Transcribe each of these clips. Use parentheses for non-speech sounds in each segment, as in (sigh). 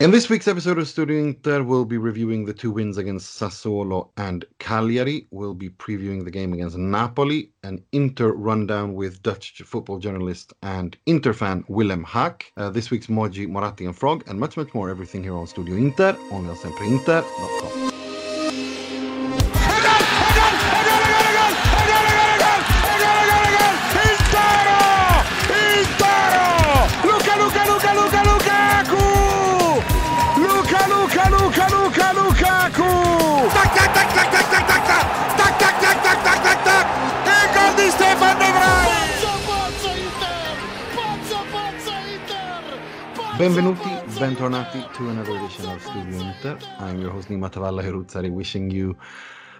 In this week's episode of Studio Inter, we'll be reviewing the two wins against Sassuolo and Cagliari. We'll be previewing the game against Napoli, an Inter rundown with Dutch football journalist and Inter fan Willem Haak. Uh, this week's Moji, Moratti and Frog, and much, much more. Everything here on Studio Inter, on elsempreinter.com. Benvenuti, bentornati to another edition of Studio Inter. I'm your host Nima Tavallaey Roodsari, wishing you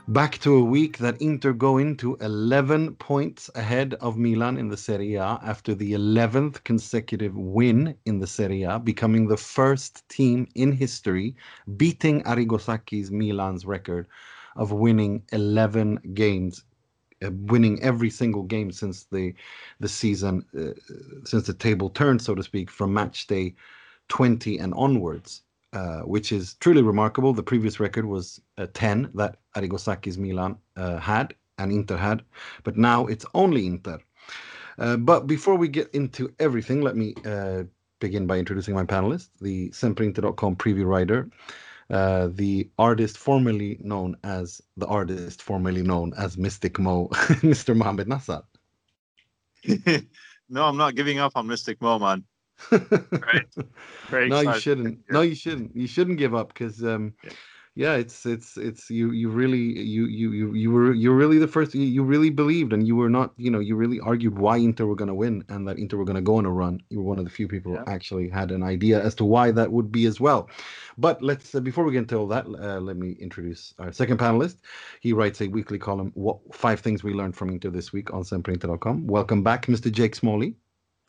back to a week that Inter go into 11 points ahead of Milan in the Serie A after the 11th consecutive win in the Serie A, becoming the first team in history beating Arrigo Sacchi's Milan's record of winning 11 games uh, winning every single game since the the season uh, since the table turned so to speak from match day 20 and onwards uh, which is truly remarkable the previous record was uh, 10 that Arrigo Sacchi's Milan uh, had and Inter had but now it's only Inter uh, but before we get into everything let me begin by introducing my panelist the sempreinter.com preview writer uh, the artist formerly known as the artist formerly known as Mystic Mo, (laughs) Mr. Mohammed Nassar. (laughs) no, I'm not giving up on Mystic Mo, man. Great. Very no, you shouldn't. No, you shouldn't. You shouldn't give up because um, yeah yeah it's it's it's you you really you you you you were you're really the first you, you really believed and you were not you know you really argued why inter were going to win and that inter were going to go on a run you were one of the few people yeah. who actually had an idea as to why that would be as well but let's uh, before we get into all that uh, let me introduce our second panelist he writes a weekly column what five things we learned from inter this week on sempreinter.com welcome back mr jake smalley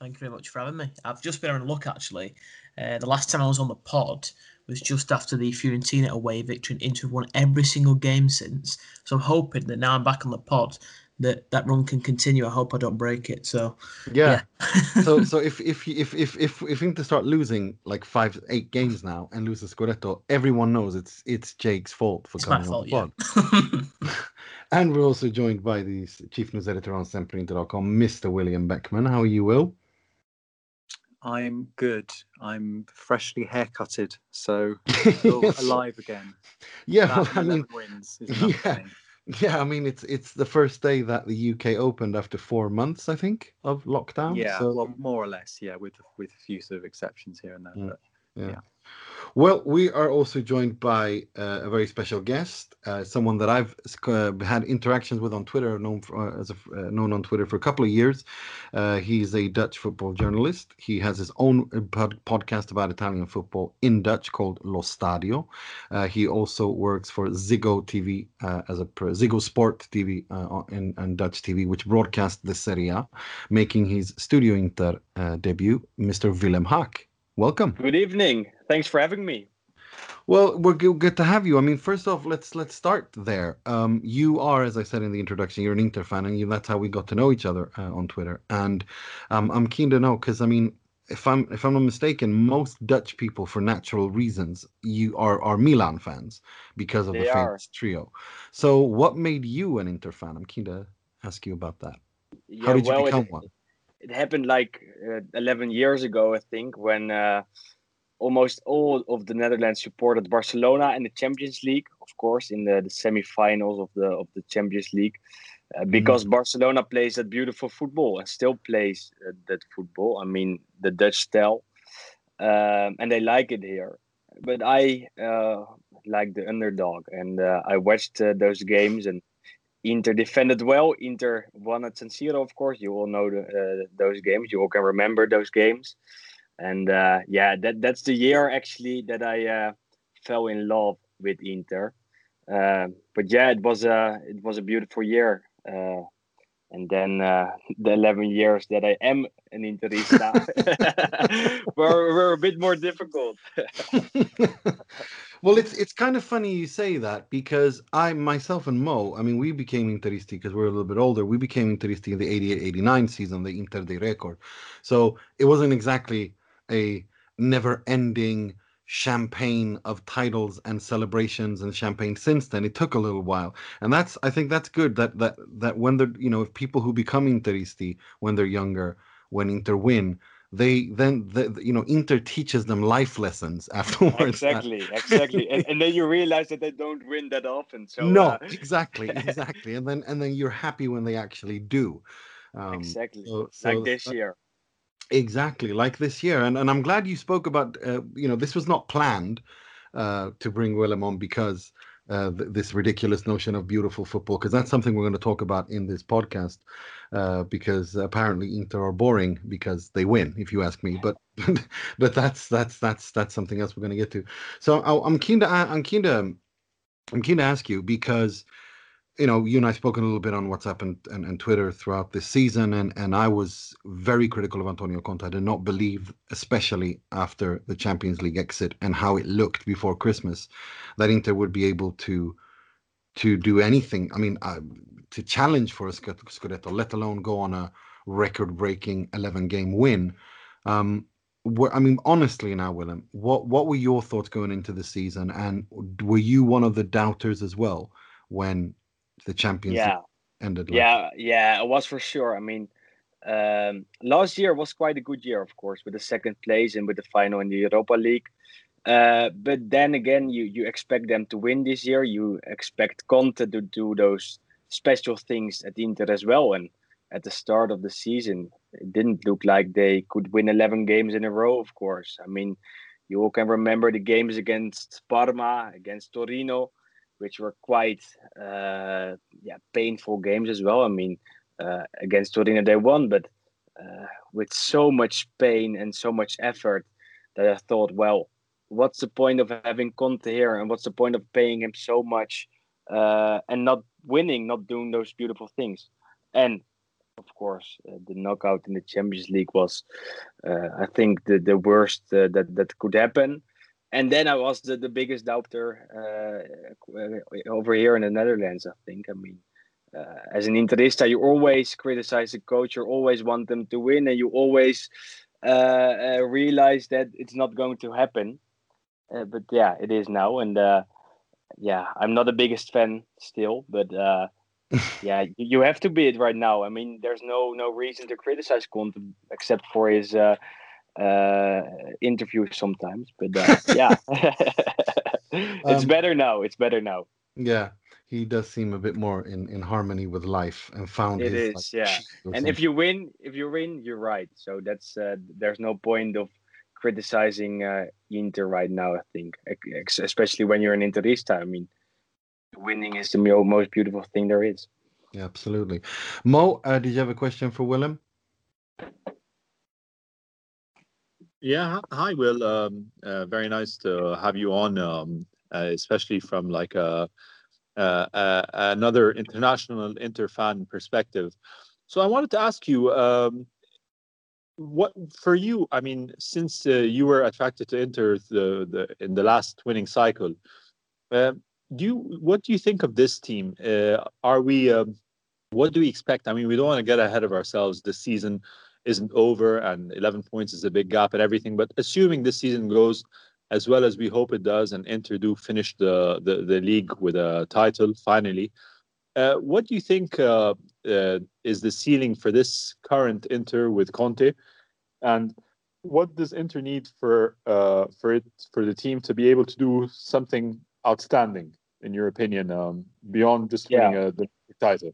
Thank you very much for having me. I've just been having a look actually. Uh, the last time I was on the pod, was just after the Fiorentina away victory and Inter have won every single game since. So I'm hoping that now I'm back on the pod that that run can continue. I hope I don't break it. So yeah. yeah. so (laughs) so if if if if if if Inter start losing like five eight games now and lose the Scudetto, everyone knows it's it's Jake's fault for it's coming on the pod. (laughs) (laughs) And we're also joined by the chief news editor on SempreInter.com, Mr. William Beckman. How are you, Will? I'm good. I'm freshly haircutted, so (laughs) alive again. Yeah, well, I mean, wins (laughs) yeah, yeah. I mean, it's it's the first day that the UK opened after four months, I think, of lockdown. Yeah, so... well, more or less. Yeah, with with a few sort of exceptions here and there. Mm. But, yeah. yeah. Well, we are also joined by uh, a very special guest, uh, someone that I've uh, had interactions with on Twitter, known for, uh, as a, uh, known on Twitter for a couple of years. Uh, he's a Dutch football journalist. He has his own pod- podcast about Italian football in Dutch called Lo Stadio. he also works for Ziggo TV as a Ziggo Sport TV in, in, Dutch TV, which broadcasts the Serie A, making his Studio Inter debut. Mr. Willem Haak, welcome. Good evening thanks for having me. Well, we're good to have you. I mean, first off, let's let's start there. Um, you are, as I said in the introduction, you're an Inter fan, and you, that's how we got to know each other uh, on Twitter. And um, I'm keen to know because I mean, if I'm if I'm not mistaken, most Dutch people, for natural reasons, you are are Milan fans because of they the famous trio. So, what made you an Inter fan? I'm keen to ask you about that. Yeah, how did you well, become it, one? It happened like uh, 11 years ago, I think, when. Uh, almost all of the Netherlands supported Barcelona in the Champions League, of course, in the, the semi-finals of the of the Champions League, uh, mm-hmm. because mm. Barcelona plays that beautiful football and still plays uh, that football. I mean, the Dutch style, um, and they like it here. But I uh, like the underdog, and uh, I watched uh, those games and. Inter defended well. Inter won at San Siro, of course. You all know the, uh, those games. You all can remember those games and uh, yeah, that that's the year actually that I uh, fell in love with Inter. Uh, but yeah, it was a it was a beautiful year. Uh, and then uh, (laughs) the 11 years that I am an Interista (laughs) (laughs) were, were a bit more difficult. well, it's it's kind of funny you say that because I myself and Mo, I mean, we became Interisti because we're a little bit older. We became Interisti in the 88-89 season, the Inter de Record. So it wasn't exactly a never ending champagne of titles and celebrations and champagne since then. It took a little while, and that's I think that's good. That that that when they're you know if people who become Interisti when they're younger, when Inter win, they then the, you know Inter teaches them life lessons (laughs) afterwards. Exactly, exactly, and, and then you realize that they don't win that often. So no, uh, exactly, (laughs) exactly, and then and then you're happy when they actually do. Um, exactly, so, like so this year. Exactly, like this year, and and I'm glad you spoke about. Uh, you know, this was not planned uh, to bring Willem on because uh, th- this ridiculous notion of beautiful football, because that's something we're going to talk about in this podcast. Uh, because apparently Inter are boring because they win, if you ask me. But (laughs) but that's that's that's that's something else we're going to get to. So I, I'm keen to I'm keen to I'm keen to ask you because you know, you and I spoken a little bit on WhatsApp and, and, and, Twitter throughout this season, and, and I was very critical of Antonio Conte. I did not believe, especially after the Champions League exit and how it looked before Christmas, that Inter would be able to to do anything. I mean, uh, to challenge for a Scudetto, let alone go on a record-breaking 11-game win. Um, I mean, honestly, now, Willem, what what were your thoughts going into the season, and were you one of the doubters as well when the Champions yeah. ended. Like. Yeah, yeah, it was for sure. I mean, um, last year was quite a good year, of course, with the second place and with the final in the Europa League. Uh, but then again, you you expect them to win this year. You expect Conte to do those special things at Inter as well. And at the start of the season, it didn't look like they could win 11 games in a row. Of course, I mean, you all can remember the games against Parma, against Torino which were quite uh, yeah painful games as well. I mean, uh, against Torino they won, but uh, with so much pain and so much effort that I thought, well, what's the point of having Conte here, and what's the point of paying him so much uh, and not winning, not doing those beautiful things? And of course, uh, the knockout in the Champions League was, uh, I think, the the worst that that could happen and then I was the, the biggest doubter uh, over here in the Netherlands. I think. I mean, uh, as an Interista, you always criticize the coach. You always want them to win, and you always uh, uh realize that it's not going to happen. Uh, but yeah, it is now, and uh, yeah, I'm not the biggest fan still, but. (laughs) yeah, you have to be it right now. I mean, there's no no reason to criticize Conte except for his uh, interviews sometimes. But uh, (laughs) yeah, (laughs) it's um, better now. It's better now. Yeah, he does seem a bit more in, in harmony with life and found it his, is like, yeah. And if you win, if you win, you're right. So that's uh, there's no point of criticizing uh, Inter right now. I think, especially when you're an Interista. I mean, winning is the most beautiful thing there is. Yeah, absolutely. Mo, uh, did you have a question for Willem? Yeah, hi, Will. Um, uh, very nice to have you on, um, uh, especially from like a, uh, another international Inter fan perspective. So I wanted to ask you, um, what for you? I mean, since uh, you were attracted to Inter the, the in the last winning cycle, uh, do you what do you think of this team? Uh, are we? Um, what do we expect? I mean, we don't want to get ahead of ourselves. this season isn't over and 11 points is a big gap and everything. But assuming this season goes as well as we hope it does and Inter do finish the, the, the league with a title finally, uh, what do you think uh, uh, is the ceiling for this current Inter with Conte? And what does Inter need for uh, for it for the team to be able to do something outstanding, in your opinion, um, beyond just winning a, the title?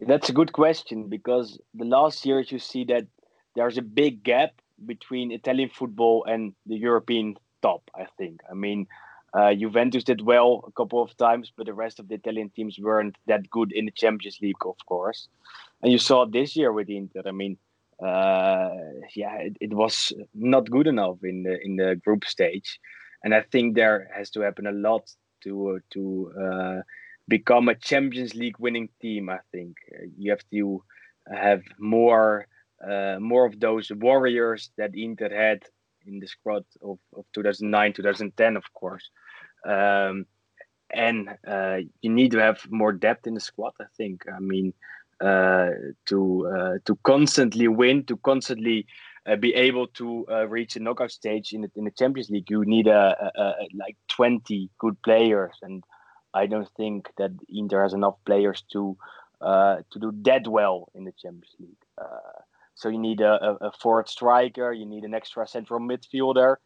That's a good question because the last years you see that there's a big gap between Italian football and the European top. I think. I mean, uh, Juventus did well a couple of times, but the rest of the Italian teams weren't that good in the Champions League, of course. And you saw this year with Inter. I mean, uh, yeah, it, it, was not good enough in the in the group stage, and I think there has to happen a lot to uh, to uh, become a Champions League winning team. I think. Uh, you have to have more uh, more of those warriors that Inter had in the squad of, of 2009 2010 of course. Um, and uh, you need to have more depth in the squad i think. I mean uh, to uh, to constantly win to constantly uh, be able to reach a knockout stage in the, in the Champions League, you need a, a, a, like 20 good players, and I don't think that Inter has enough players to uh, to do that well in the Champions League. Uh, so you need a, a, forward striker, you need an extra central midfielder,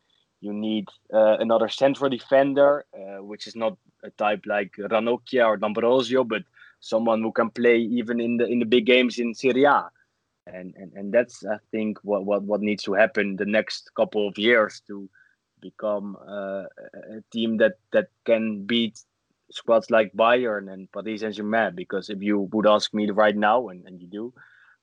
you need uh, another central defender, uh, which is not a type like Ranocchia or D'Ambrosio, but someone who can play even in the in the big games in Serie and and, and that's I think what, what what needs to happen the next couple of years to become uh, a team that that can beat squads like Bayern and Paris Saint Germain. Because if you would ask me right now, and, and you do,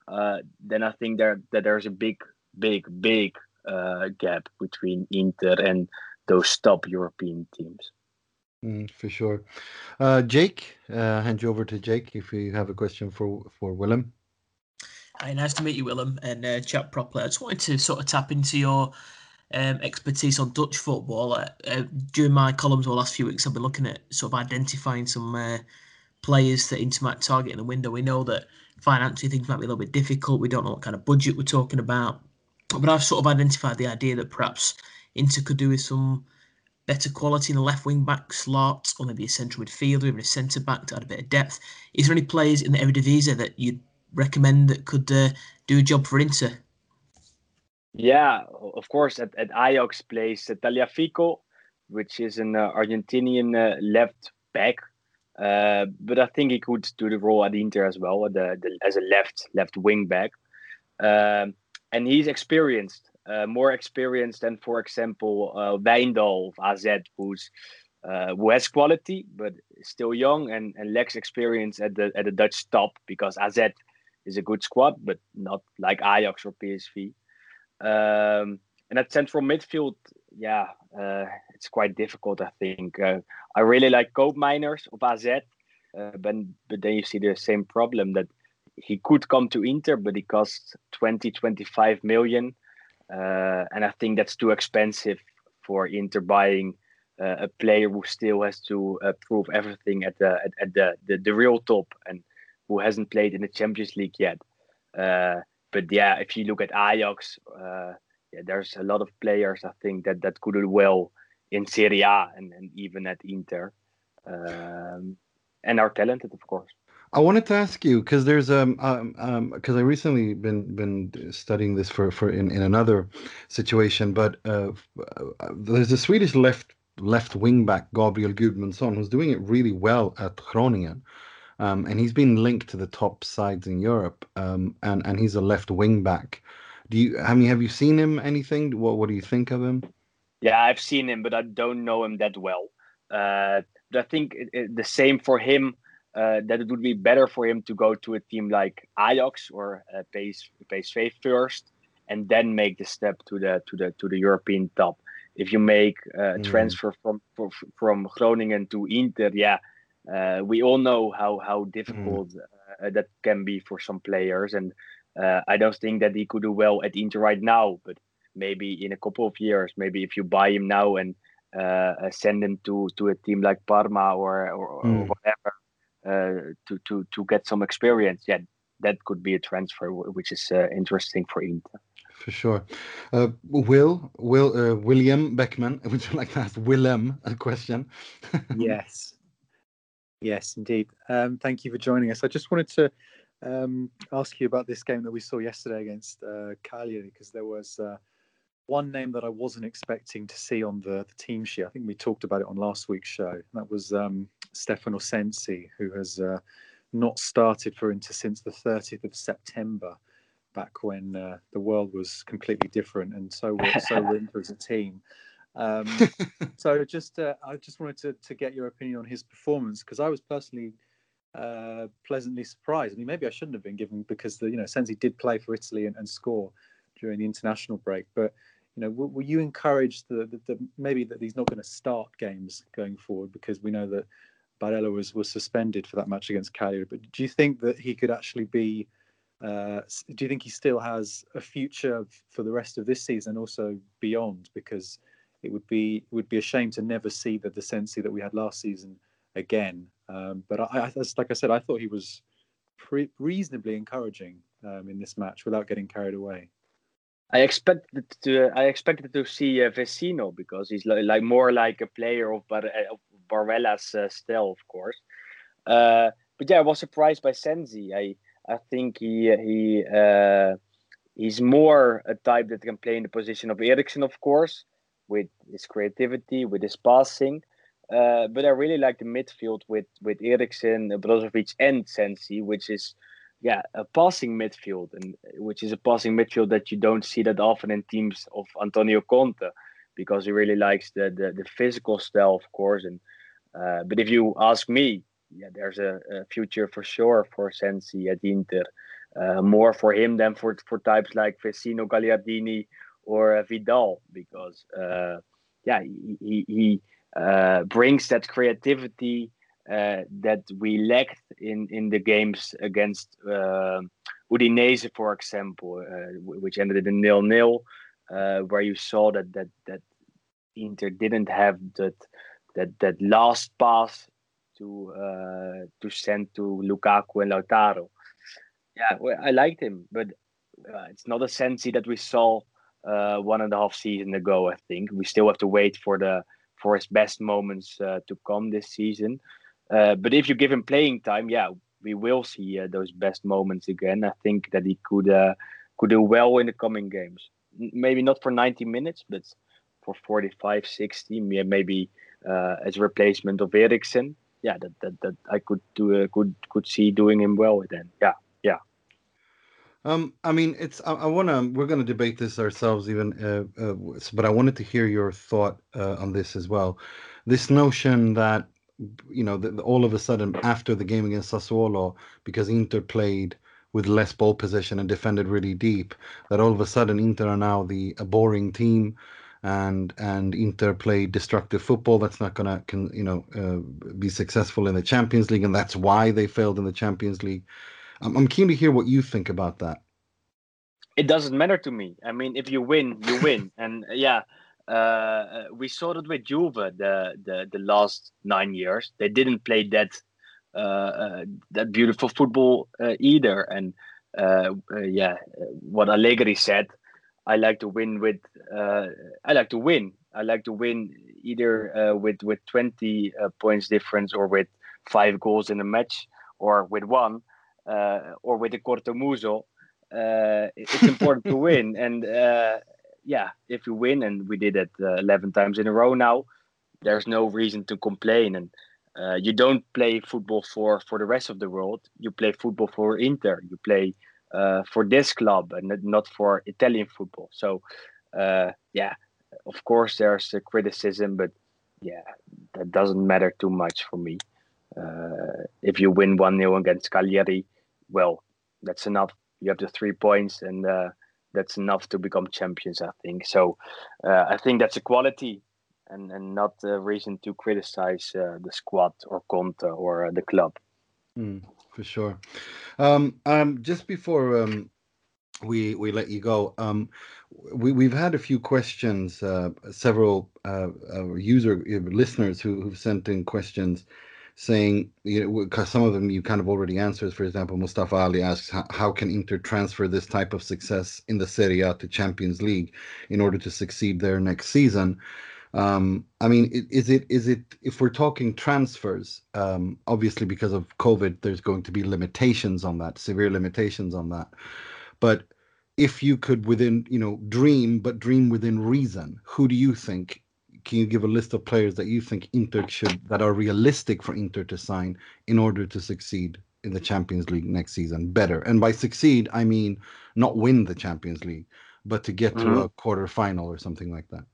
uh, then I think there that there's a big, big, big uh, gap between Inter and those top European teams. Mm, for sure. Uh, Jake, uh, hand you over to Jake if you have a question for for Willem. Hi, nice to meet you, Willem, and uh, chat properly. I just wanted to sort of tap into your um, expertise on Dutch football. Uh, uh, during my columns over the last few weeks, I've been looking at sort of identifying some uh, players that Inter might target in the window. We know that financially things might be a little bit difficult. We don't know what kind of budget we're talking about. But I've sort of identified the idea that perhaps Inter could do with some better quality in the left wing back slot, or maybe a central midfielder, even a centre back to add a bit of depth. Is there any players in the Eredivisie that you'd recommend that could uh, do a job for Inter? Yeah, of course. At, at Ajax plays Tagliafico, which is an uh, Argentinian uh, left back. Uh, but I think he could do the role at Inter as well, the, the, as a left left wing back. Um, and he's experienced, uh, more experienced than, for example, uh, Wijndal of AZ, who's uh, who has quality but still young and, and lacks experience at the at the Dutch top because AZ is a good squad, but not like Ajax or PSV. Um, and at central midfield, yeah, uh, it's quite difficult. I think uh, I really like Koopmeiners of AZ, uh, but but then you see the same problem that he could come to Inter, but he costs 20, 25 million, uh, and I think that's too expensive for Inter buying uh, a player who still has to uh, prove everything at the at, at the, the the real top and who hasn't played in the Champions League yet. But yeah, if you look at Ajax, uh, yeah, there's a lot of players I think that that could do well in Serie A and, and even at Inter, um, and are talented, of course. I wanted to ask you because there's um um um because I recently been been studying this for for in, in another situation, but uh, uh there's a Swedish left left wing back Gabriel Gudmundsson who's doing it really well at Groningen. Um, and he's been linked to the top sides in Europe, um, and and he's a left wing back. Do you? I mean, have you seen him? Anything? What What do you think of him? Yeah, I've seen him, but I don't know him that well. Uh, but I think it, it, the same for him. Uh, that it would be better for him to go to a team like Ajax or uh, PSV first, and then make the step to the to the to the European top. If you make a mm. transfer from from Groningen to Inter, yeah, uh, we all know how how difficult mm. uh, that can be for some players, and uh, I don't think that he could do well at Inter right now. But maybe in a couple of years, maybe if you buy him now and uh, send him to to a team like Parma or or, mm. or whatever uh, to to to get some experience, yeah, that could be a transfer which is uh, interesting for Inter for sure. Uh, Will, Will, uh, William Beckman, (laughs) would you like to ask Willem a question? yes. Yes, indeed. Um, thank you for joining us. I just wanted to um, ask you about this game that we saw yesterday against uh, Cagliari because there was uh, one name that I wasn't expecting to see on the, the, team sheet. I think we talked about it on last week's show. That was um, Stefano Sensi, who has uh, not started for Inter since the 30th of September, back when uh, the world was completely different, and so were, so were (laughs) Inter as a team. Um, (laughs) so just uh, I just wanted to, to get your opinion on his performance because I was personally uh, pleasantly surprised. I mean, maybe I shouldn't have been given because the you know Sensi did play for Italy and, and score during the international break, but you know, were, were you encouraged that, that, maybe that he's not going to start games going forward because we know that Barella was was suspended for that match against Cagliari. But do you think that he could actually be? Uh, do you think he still has a future for the rest of this season, also beyond? Because it would be would be a shame to never see the, the Sensi that we had last season again. Um, but I, I, like I said, I thought he was pre- reasonably encouraging um, in this match without getting carried away. I expected to I expected to see uh, Vecino because he's like, like more like a player of, Bar- of Barella's uh, style, of course. Uh, but yeah, I was surprised by Sensi. I I think he he uh, he's more a type that can play in the position of Eriksen, of course, with his creativity, with his passing. Uh, but I really like the midfield with with Eriksen, Brozovic, and Sensi, which is yeah a passing midfield, and which is a passing midfield that you don't see that often in teams of Antonio Conte, because he really likes the the, the physical style, of course. And uh, but if you ask me, yeah, there's a, a future for sure for Sensi at Inter. Uh, more for him than for for types like Vecino, Gagliardini, or Vidal, because uh, yeah, he he, uh, brings that creativity uh, that we lacked in in the games against Udinese, for example, which ended in nil nil, where you saw that that that Inter didn't have that that that last pass to uh, to send to Lukaku and Lautaro. Yeah, well, I liked him, but uh, it's not a Sensi that we saw uh, one and a half season ago. I think we still have to wait for the for his best moments uh, to come this season. Uh, but if you give him playing time, yeah, we will see uh, those best moments again. I think that he could could do well in the coming games. Maybe not for 90 minutes, but for 45, 60, maybe as a replacement of Eriksen yeah, that that, that I could do uh, could could see doing him well then. Yeah. Um, I mean, it's I, I want to we're going to debate this ourselves even, uh, uh, but I wanted to hear your thought uh, on this as well. This notion that you know that all of a sudden after the game against Sassuolo, because Inter played with less ball possession and defended really deep, that all of a sudden Inter are now the a boring team and and Inter play destructive football that's not going to can you know uh, be successful in the Champions League and that's why they failed in the Champions League. I'm, I'm keen to hear what you think about that. It doesn't matter to me. I mean, if you win, you win, (laughs) and yeah, uh, we saw that with Juve the the the last nine years. They didn't play that uh, uh that beautiful football uh, either, and uh, yeah, what Allegri said I like to win with uh, I like to win. I like to win either uh, with with 20 uh, points difference or with five goals in a match or with one uh, or with a cortomuso. Uh, it's important to (laughs) win and uh, yeah, if you win and we did it 11 times in a row now, there's no reason to complain and you don't play football for for the rest of the world. You play football for Inter. You play uh, for this club and not for Italian football. So, uh, yeah, of course there's a criticism, but yeah, that doesn't matter too much for me. Uh, if you win 1 0 against Cagliari, well, that's enough. You have the three points, and uh, that's enough to become champions, I think. So uh, I think that's a quality and, and not a reason to criticize uh, the squad or Conte or the club. Mm for sure. Um, um, just before um, we we let you go, um, we we've had a few questions, uh, several uh, uh, user uh, listeners who who've sent in questions saying you know because some of them you kind of already answered for example mustafa ali asks how, can inter transfer this type of success in the serie a to champions league in order to succeed there next season um, I mean, is it is it if we're talking transfers? Um, obviously, because of COVID, there's going to be limitations on that, severe limitations on that. But if you could, within you know, dream, but dream within reason, who do you think? Can you give a list of players that you think Inter should that are realistic for Inter to sign in order to succeed in the Champions League next season? Better, and by succeed, I mean not win the Champions League, but to get mm-hmm. to a quarter final or something like that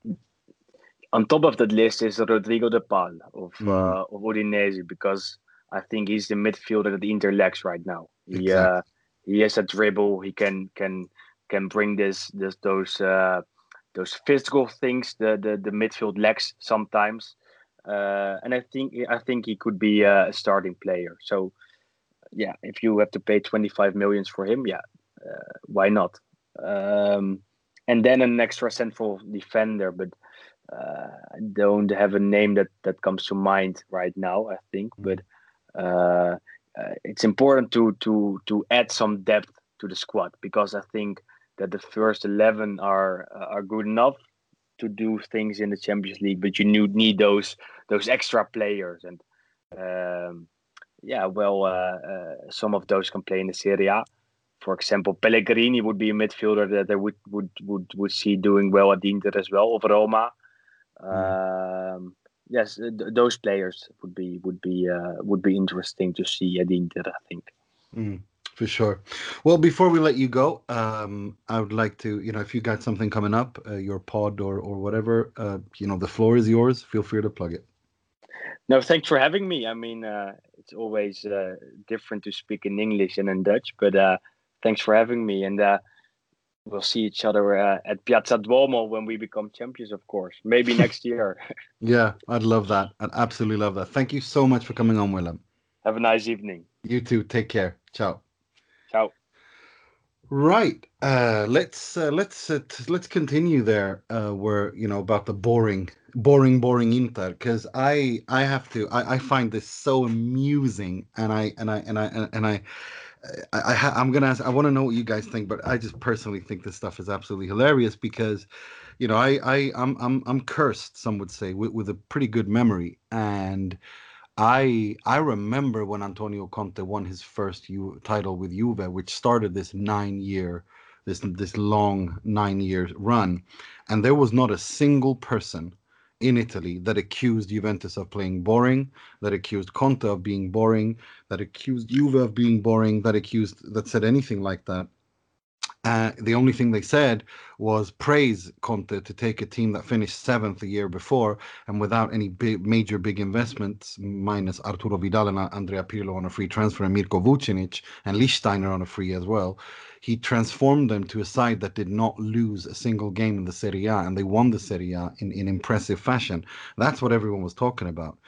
on top of that list is Rodrigo de Paul of, mm. uh, of Udinese because I think he's the midfielder that Inter lacks right now. He exactly. uh, he has a dribble. He can can can bring this this those uh, those physical things the the, the midfield lacks sometimes. Uh, and I think I think he could be a starting player. So yeah, if you have to pay 25 millions for him, yeah, uh, why not? Um, and then an extra central defender, but uh, I don't have a name that that comes to mind right now. I think, but uh, uh, it's important to to to add some depth to the squad because I think that the first eleven are are good enough to do things in the Champions League, but you need need those those extra players and. Um, yeah, well, uh, uh, some of those can play in the Serie A. For example, Pellegrini would be a midfielder that I would would would, would see doing well at Inter as well, of Roma. Mm. Um, yes, th- those players would be would be uh, would be interesting to see at Inter. I think. Mm, for sure. Well, before we let you go, um, I would like to, you know, if you got something coming up, uh, your pod or or whatever, uh, you know, the floor is yours. Feel free to plug it. No, thanks for having me. I mean, uh, it's always uh, different to speak in English and in Dutch, but uh, thanks for having me. And uh, we'll see each other uh, at Piazza Duomo when we become champions, of course. Maybe (laughs) next year. (laughs) yeah, I'd love that. I'd absolutely love that. Thank you so much for coming on, Willem. Have a nice evening. You too. Take care. Ciao. Ciao. Right. Uh, let's uh, let's uh, let's continue there. Uh, where you know about the boring, boring, boring Inter. Because I I have to. I, I find this so amusing, and I and I and I and I. I, I am gonna ask. I want to know what you guys think, but I just personally think this stuff is absolutely hilarious because, you know, I I I'm I'm I'm cursed. Some would say with, with a pretty good memory, and I I remember when Antonio Conte won his first U, title with Juve, which started this nine year, this this long nine year run, and there was not a single person in Italy that accused Juventus of playing boring, that accused Conte of being boring, that accused Juve of being boring, that accused that said anything like that. Uh, the only thing they said was praise Conte to take a team that finished seventh the year before and without any big, major big investments, minus Arturo Vidal and Andrea Pirlo on a free transfer and Mirko Vucinic and Lichtsteiner on a free as well. He transformed them to a side that did not lose a single game in the Serie A and they won the Serie A in, in impressive fashion. That's what everyone was talking about.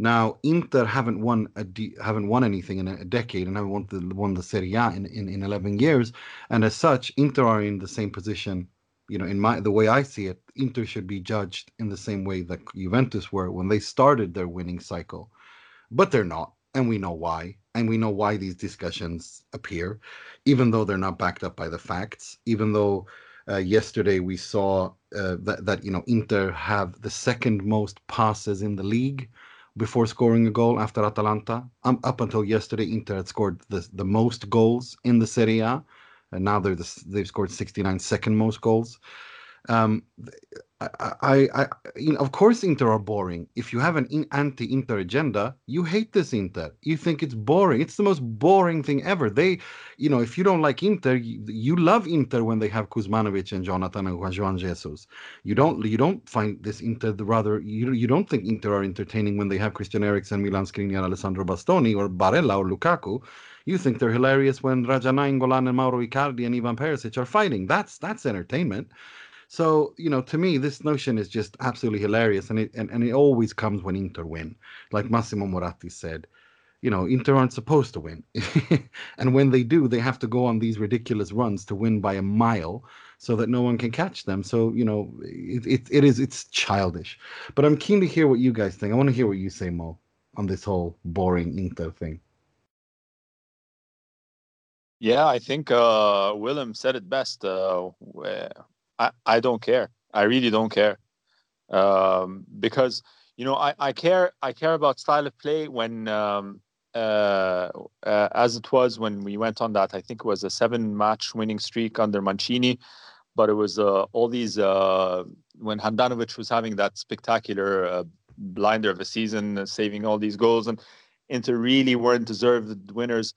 Now Inter haven't won a haven't won anything in a decade and haven't won the won the Serie A in, in, in 11 years, and as such, Inter are in the same position. You know, in my the way I see it, Inter should be judged in the same way that Juventus were when they started their winning cycle, but they're not, and we know why, and we know why these discussions appear, even though they're not backed up by the facts, even though. Uh, yesterday we saw uh, that, that you know Inter have the second most passes in the league, before scoring a goal after Atalanta. Um, up until yesterday, Inter had scored the, the most goals in the Serie A, and now they're the, they've scored 69 second most goals. Um, I, I, I, you know, of course, Inter are boring. If you have an in, anti-Inter agenda, you hate this Inter. You think it's boring. It's the most boring thing ever. They, you know, if you don't like Inter, you, you love Inter when they have Kuzmanovic and Jonathan and Juan Jesus. You don't, you don't find this Inter rather. You, you don't think Inter are entertaining when they have Christian Eriksen, Milan Skriniar, Alessandro Bastoni, or Barella or Lukaku. You think they're hilarious when Radja Nainggolan and Mauro Icardi and Ivan Perisic are fighting. That's that's entertainment. So, you know, to me, this notion is just absolutely hilarious. And it, and, and it always comes when Inter win. Like Massimo Moratti said, you know, Inter aren't supposed to win. (laughs) and when they do, they have to go on these ridiculous runs to win by a mile so that no one can catch them. So, you know, it, it, it is, it's childish. But I'm keen to hear what you guys think. I want to hear what you say, Mo, on this whole boring Inter thing. Yeah, I think uh, Willem said it best. Uh, I, I don't care. I really don't care. Um, because you know I, I care I care about style of play when um, uh, uh, as it was when we went on that I think it was a seven match winning streak under Mancini, but it was uh, all these uh, when Handanovic was having that spectacular uh, blinder of a season, uh, saving all these goals, and Inter really weren't deserved winners.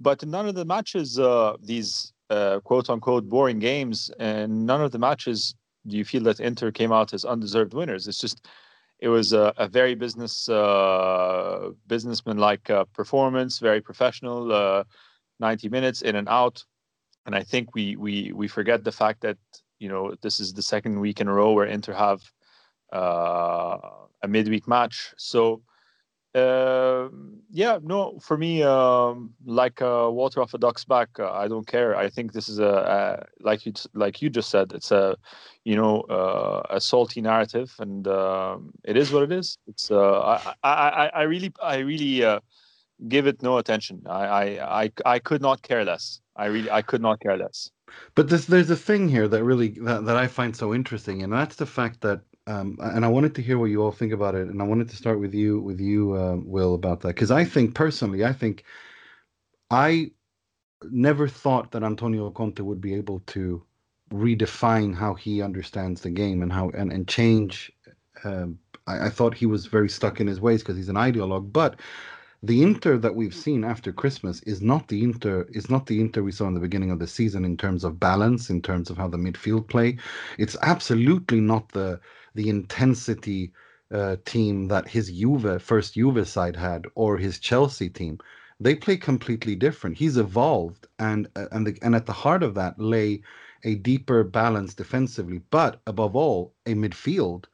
But in none of the matches, these uh, quote unquote boring games, and none of the matches do you feel that Inter came out as undeserved winners. It's just it was a, a very business uh, businessman like uh, performance, very professional, uh, 90 minutes in and out. And I think we we we forget the fact that you know this is the second week in a row where Inter have uh, a midweek match. So uh, yeah, no, for me, um, like uh, water off a duck's back, uh, I don't care. I think this is a, a, like you like you just said, it's a you know uh, a salty narrative, and um, it is what it is. It's uh, I, I I really I really uh, give it no attention. I, I, I, I could not care less. I really, I could not care less. But there's there's a thing here that really that, that I find so interesting, and that's the fact that um, and I wanted to hear what you all think about it, and I wanted to start with you with you, uh, Will, about that because I think personally, I think I never thought that Antonio Conte would be able to redefine how he understands the game and how and and change. Um, I, I thought he was very stuck in his ways because he's an ideologue, but the Inter that we've seen after Christmas is not the Inter is not the Inter we saw in the beginning of the season in terms of balance, in terms of how the midfield play. It's absolutely not the the intensity uh, team that his Juve first Juve side had or his Chelsea team. They play completely different. He's evolved, and uh, and the, and at the heart of that lay a deeper balance defensively, but above all, a midfield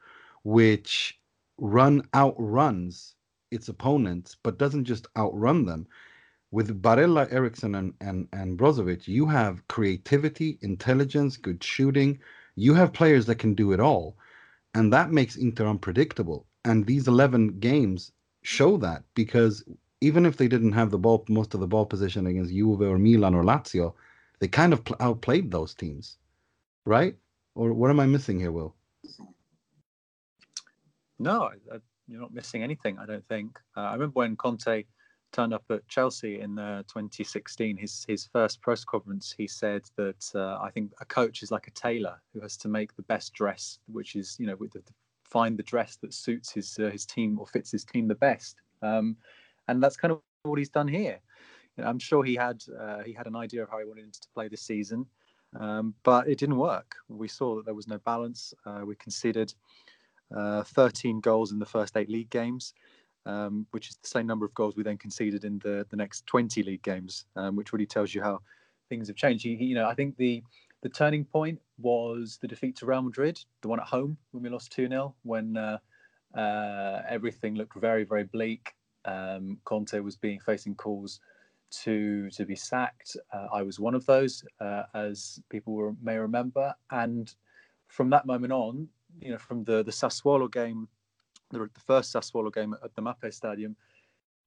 which run outruns its opponents, but doesn't just outrun them. With Barella, Eriksen, and, and, and Brozovic, you have creativity, intelligence, good shooting. You have players that can do it all. And that makes Inter unpredictable. And these 11 games show that because even if they didn't have the ball, most of the ball position against Juve or Milan or Lazio, they kind of outplayed those teams, right? Or what am I missing here, Will? No, I, you're not missing anything. I don't think. Uh, I remember when Conte turned up at Chelsea in uh, 2016. His his first press conference, he said that uh, I think a coach is like a tailor who has to make the best dress, which is you know the, find the dress that suits his uh, his team or fits his team the best. Um, and that's kind of what he's done here. You know, I'm sure he had uh, he had an idea of how he wanted to play this season, um, but it didn't work. We saw that there was no balance. Uh, we conceded uh, 13 goals in the first eight league games, um, which is the same number of goals we then conceded in the, the next 20 league games, um, which really tells you how things have changed. He, you know, I think the the turning point was the defeat to Real Madrid, the one at home when we lost 2 0, when uh, uh, everything looked very, very bleak. Um, Conte was being facing calls to to be sacked. Uh, I was one of those, uh, as people were, may remember. And from that moment on, you know, from the the Sassuolo game, the, the first Sassuolo game at the Mapei Stadium,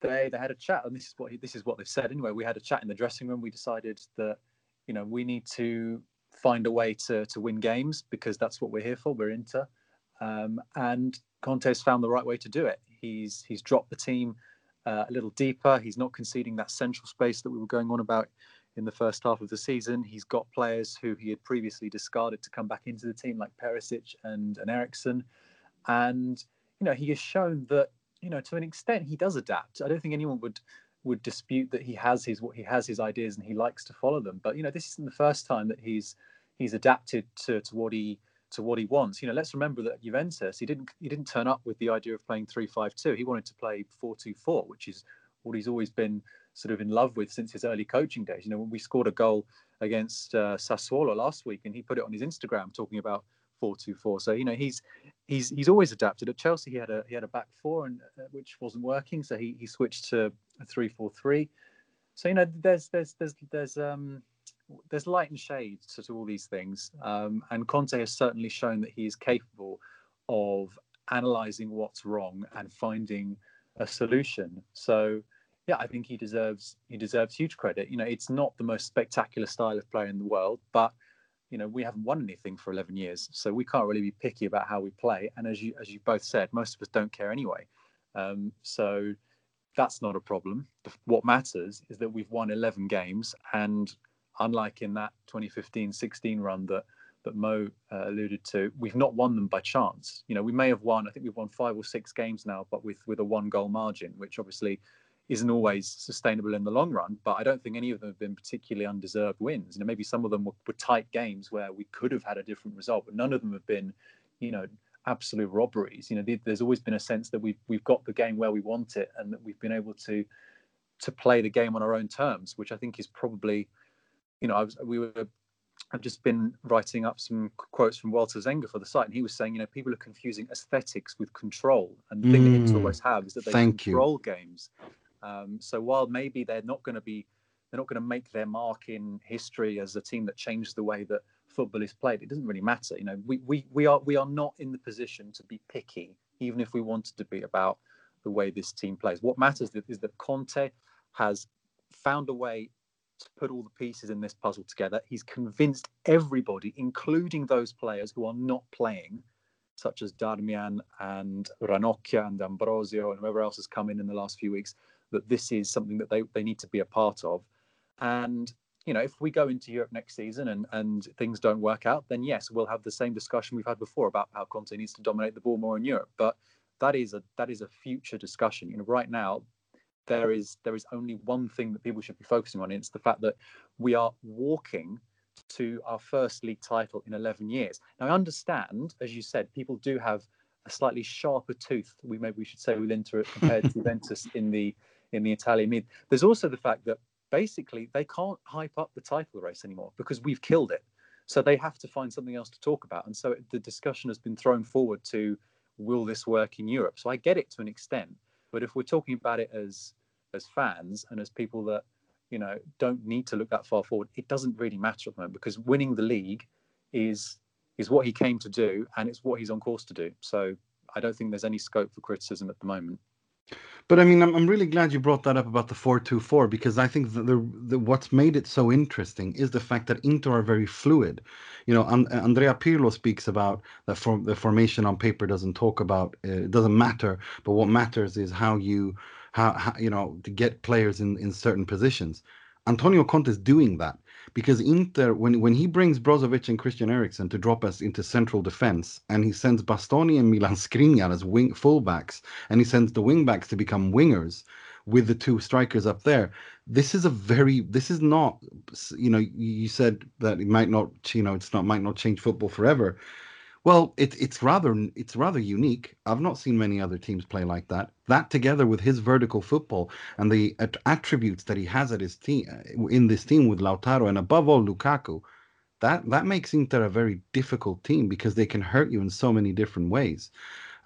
they they had a chat, and this is what he, this is what they've said anyway. We had a chat in the dressing room. We decided that you know we need to find a way to to win games because that's what we're here for. We're Inter, um, and Conte's found the right way to do it. He's he's dropped the team uh, a little deeper. He's not conceding that central space that we were going on about in the first half of the season. He's got players who he had previously discarded to come back into the team, like Perisic and, and Eriksen. And, you know, he has shown that, you know, to an extent he does adapt. I don't think anyone would would dispute that he has his what he has his ideas and he likes to follow them. But you know, this isn't the first time that he's he's adapted to, to what he to what he wants. You know, let's remember that Juventus, he didn't he didn't turn up with the idea of playing three five two. He wanted to play four two four, which is what he's always been sort of in love with since his early coaching days. You know, when we scored a goal against uh, Sassuolo last week, and he put it on his Instagram talking about four two four. So you know, he's he's he's always adapted. At Chelsea, he had a he had a back four, and uh, which wasn't working, so he he switched to a three four three. So you know, there's there's there's there's um there's light and shade to, to all these things, um, and Conte has certainly shown that he is capable of analyzing what's wrong and finding a solution. So yeah, I think he deserves he deserves huge credit. You know, it's not the most spectacular style of play in the world, but you know, we haven't won anything for 11 years, so we can't really be picky about how we play. And as you as you both said, most of us don't care anyway. Um, so that's not a problem. What matters is that we've won 11 games, and unlike in that 2015-16 run that that Mo uh, alluded to, we've not won them by chance. You know, we may have won. I think we've won five or six games now, but with with a one goal margin, which obviously isn't always sustainable in the long run. But I don't think any of them have been particularly undeserved wins. You know, maybe some of them were, were tight games where we could have had a different result, but none of them have been, you know, absolute robberies. You know, there's always been a sense that we've we've got the game where we want it, and that we've been able to to play the game on our own terms, which I think is probably, you know, I was we were. I've just been writing up some quotes from Walter Zenga for the site, and he was saying, you know, people are confusing aesthetics with control, and the mm, thing that Inter always have is that they control you. games. Um, so while maybe they're not going to be, they're not going to make their mark in history as a team that changed the way that football is played. It doesn't really matter. You know, we we we are we are not in the position to be picky, even if we wanted to be about the way this team plays. What matters is that Conte has found a way to put all the pieces in this puzzle together. He's convinced everybody, including those players who are not playing, such as Darmian and Ranocchia and Ambrosio and whoever else has come in in the last few weeks, that this is something that they, they need to be a part of. And you know, if we go into Europe next season and, and things don't work out, then yes, we'll have the same discussion we've had before about how Conte needs to dominate the ball more in Europe. But that is a that is a future discussion. You know, right now there is there is only one thing that people should be focusing on, and it's the fact that we are walking to our first league title in 11 years. Now, I understand, as you said, people do have a slightly sharper tooth. We maybe we should say with Inter compared to (laughs) Juventus in the in the Italian league. There's also the fact that basically they can't hype up the title race anymore because we've killed it. So they have to find something else to talk about. And so the discussion has been thrown forward to will this work in Europe? So I get it to an extent. But if we're talking about it as as fans and as people that you know don't need to look that far forward, it doesn't really matter at the moment because winning the league is is what he came to do and it's what he's on course to do. So I don't think there's any scope for criticism at the moment. But I mean, I'm, I'm really glad you brought that up about the 4-2-4 because I think that the, the what's made it so interesting is the fact that Inter are very fluid. You know, and, Andrea Pirlo speaks about that form, the formation on paper doesn't talk about uh, it doesn't matter, but what matters is how you how, how you know to get players in in certain positions. Antonio Conte is doing that because Inter, when when he brings Brozovic and Christian Eriksen to drop us into central defense, and he sends Bastoni and Milan (laughs) Skriniar as wing fullbacks, and he sends the wingbacks to become wingers with the two strikers up there. This is a very this is not you know you said that it might not you know it's not might not change football forever. Well, it, it's rather it's rather unique. I've not seen many other teams play like that. That together with his vertical football and the attributes that he has at his team in this team with Lautaro and above all Lukaku, that that makes Inter a very difficult team because they can hurt you in so many different ways.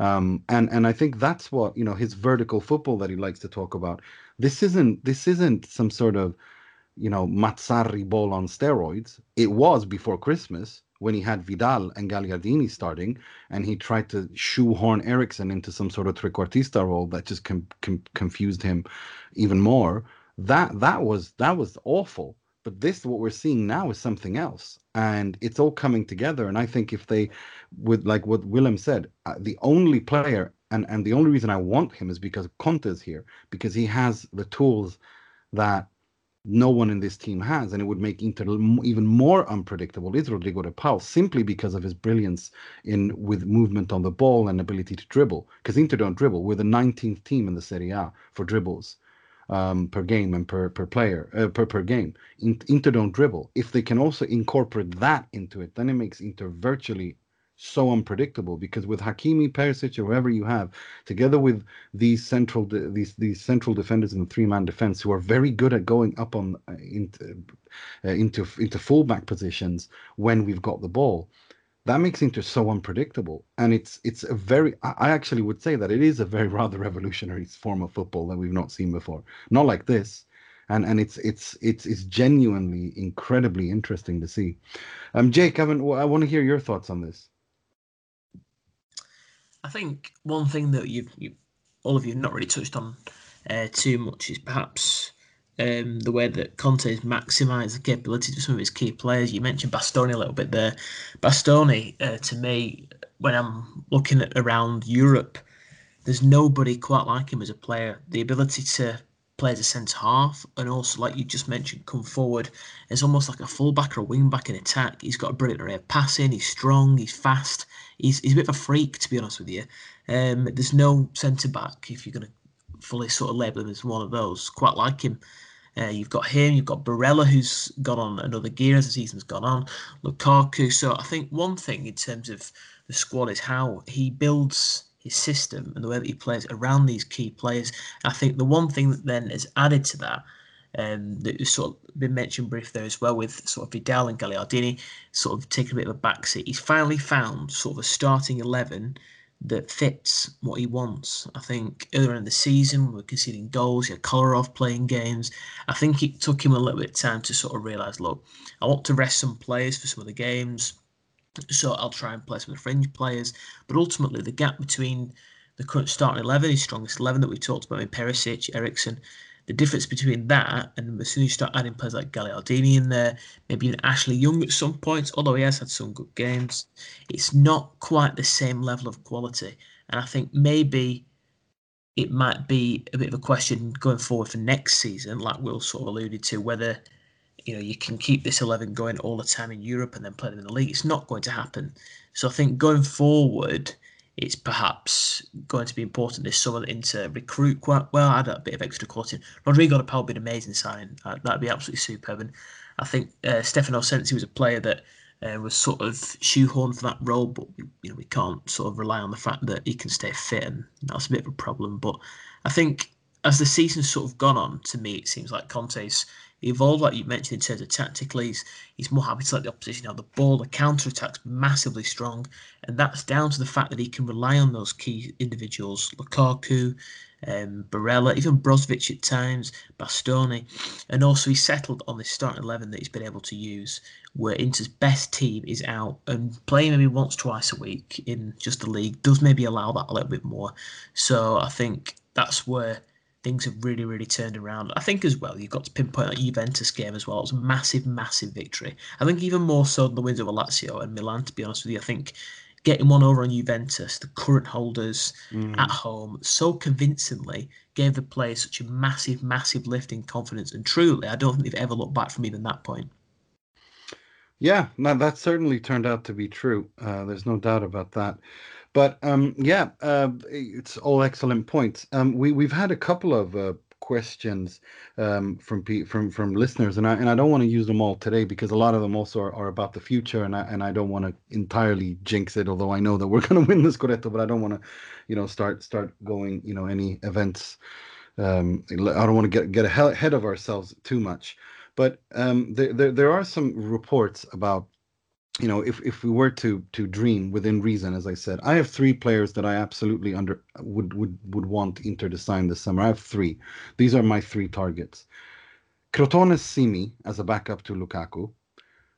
Um, and and I think that's what you know his vertical football that he likes to talk about. This isn't this isn't some sort of you know Mazzarri ball on steroids. It was before Christmas when he had Vidal and Gagliardini starting, and he tried to shoehorn Eriksen into some sort of trequartista role that just com- com- confused him even more. That that was that was awful. But this, what we're seeing now, is something else, and it's all coming together. And I think if they, would like what Willem said, uh, the only player and and the only reason I want him is because Conte is here because he has the tools that no one in this team has, and it would make Inter even more unpredictable. Is Rodrigo de Paul simply because of his brilliance in with movement on the ball and ability to dribble? Because Inter don't dribble. We're the 19th team in the Serie A for dribbles um, per game and per per player uh, per per game. Inter don't dribble. If they can also incorporate that into it, then it makes Inter virtually so unpredictable because with Hakimi, Perisic, or whoever you have, together with these central de- these these central defenders in the three man defense who are very good at going up on uh, into uh, into into fullback positions when we've got the ball. That makes Inter so unpredictable, and it's it's a very. I actually would say that it is a very (laughs) rather revolutionary form of football that we've not seen before. Not like this, and and it's it's it's it's genuinely incredibly interesting to see. Um, Jake, I, I want to hear your thoughts on this. I think one thing that you've, you, all of you have not really touched on uh, too much is perhaps um, the way that Conte has maximised the capabilities of some of his key players. You mentioned Bastoni a little bit there. Bastoni, uh, to me, when I'm looking at around Europe, there's nobody quite like him as a player. The ability to play as a centre half and also, like you just mentioned, come forward as almost like a fullback or a wing back in attack. He's got a brilliant array of passing. He's strong. He's fast he's, he's a bit of a freak, to be honest with you. Um, there's no centre back, if you're going to fully sort of label him as one of those, quite like him. Uh, you've got him, you've got Barella, who's gone on another gear as the season's gone on, Lukaku. So I think one thing in terms of the squad is how he builds his system and the way that he plays around these key players. I think the one thing that then is added to that um, that has sort of been mentioned brief there as well with sort of Vidal and Gagliardini sort of taking a bit of a backseat. He's finally found sort of a starting 11 that fits what he wants. I think earlier in the season, we were conceding goals, he had Kolarov playing games. I think it took him a little bit of time to sort of realise, look, I want to rest some players for some of the games. So I'll try and play some of the fringe players. But ultimately, the gap between the current starting 11, his strongest 11 that we talked about in Perisic, Eriksen. The difference between that and as soon as you start adding players like Gagliardini in there, maybe even Ashley Young at some points, although he has had some good games, it's not quite the same level of quality. And I think maybe it might be a bit of a question going forward for next season, like Will sort of alluded to, whether you know you can keep this eleven going all the time in Europe and then play them in the league. It's not going to happen. So I think going forward, it's perhaps going to be important this summer to recruit quite well, add a bit of extra quality. Rodrigo Paul would be an amazing signing. Uh, that'd be absolutely superb. And I think uh, Stefano Sensi was a player that uh, was sort of shoehorned for that role, but you know we can't sort of rely on the fact that he can stay fit, and that's a bit of a problem. But I think as the season's sort of gone on, to me it seems like Conte's evolved, like you mentioned, in terms of tactically. He's, he's more happy to let the opposition have the ball. The counter attack's massively strong, and that's down to the fact that he can rely on those key individuals, Lukaku, um, Barella, even Brozovic at times, Bastoni, and also he's settled on this starting eleven that he's been able to use, where Inter's best team is out and playing maybe once, twice a week in just the league does maybe allow that a little bit more. So I think that's where things have really, really turned around. I think as well, you've got to pinpoint that Juventus game as well. It was a massive, massive victory. I think even more so than the wins over Lazio and Milan, to be honest with you. I think getting one over on Juventus, the current holders mm. at home, so convincingly gave the players such a massive, massive lift in confidence. And truly, I don't think they've ever looked back from even that point. Yeah, no, that certainly turned out to be true. Uh, there's no doubt about that. But um, yeah, uh, it's all excellent points. Um, we we've had a couple of uh, questions um, from from from listeners, and I and I don't want to use them all today because a lot of them also are, are about the future, and I and I don't want to entirely jinx it. Although I know that we're (laughs) going to win the Scudetto, but I don't want to, you know, start start going, you know, any events. Um, I don't want to get get ahead of ourselves too much. But um, there, there there are some reports about you know, if, if we were to to dream within reason, as I said, I have three players that I absolutely under would would would want Inter to sign this summer. I have three. These are my three targets. Crotone Simy as a backup to Lukaku,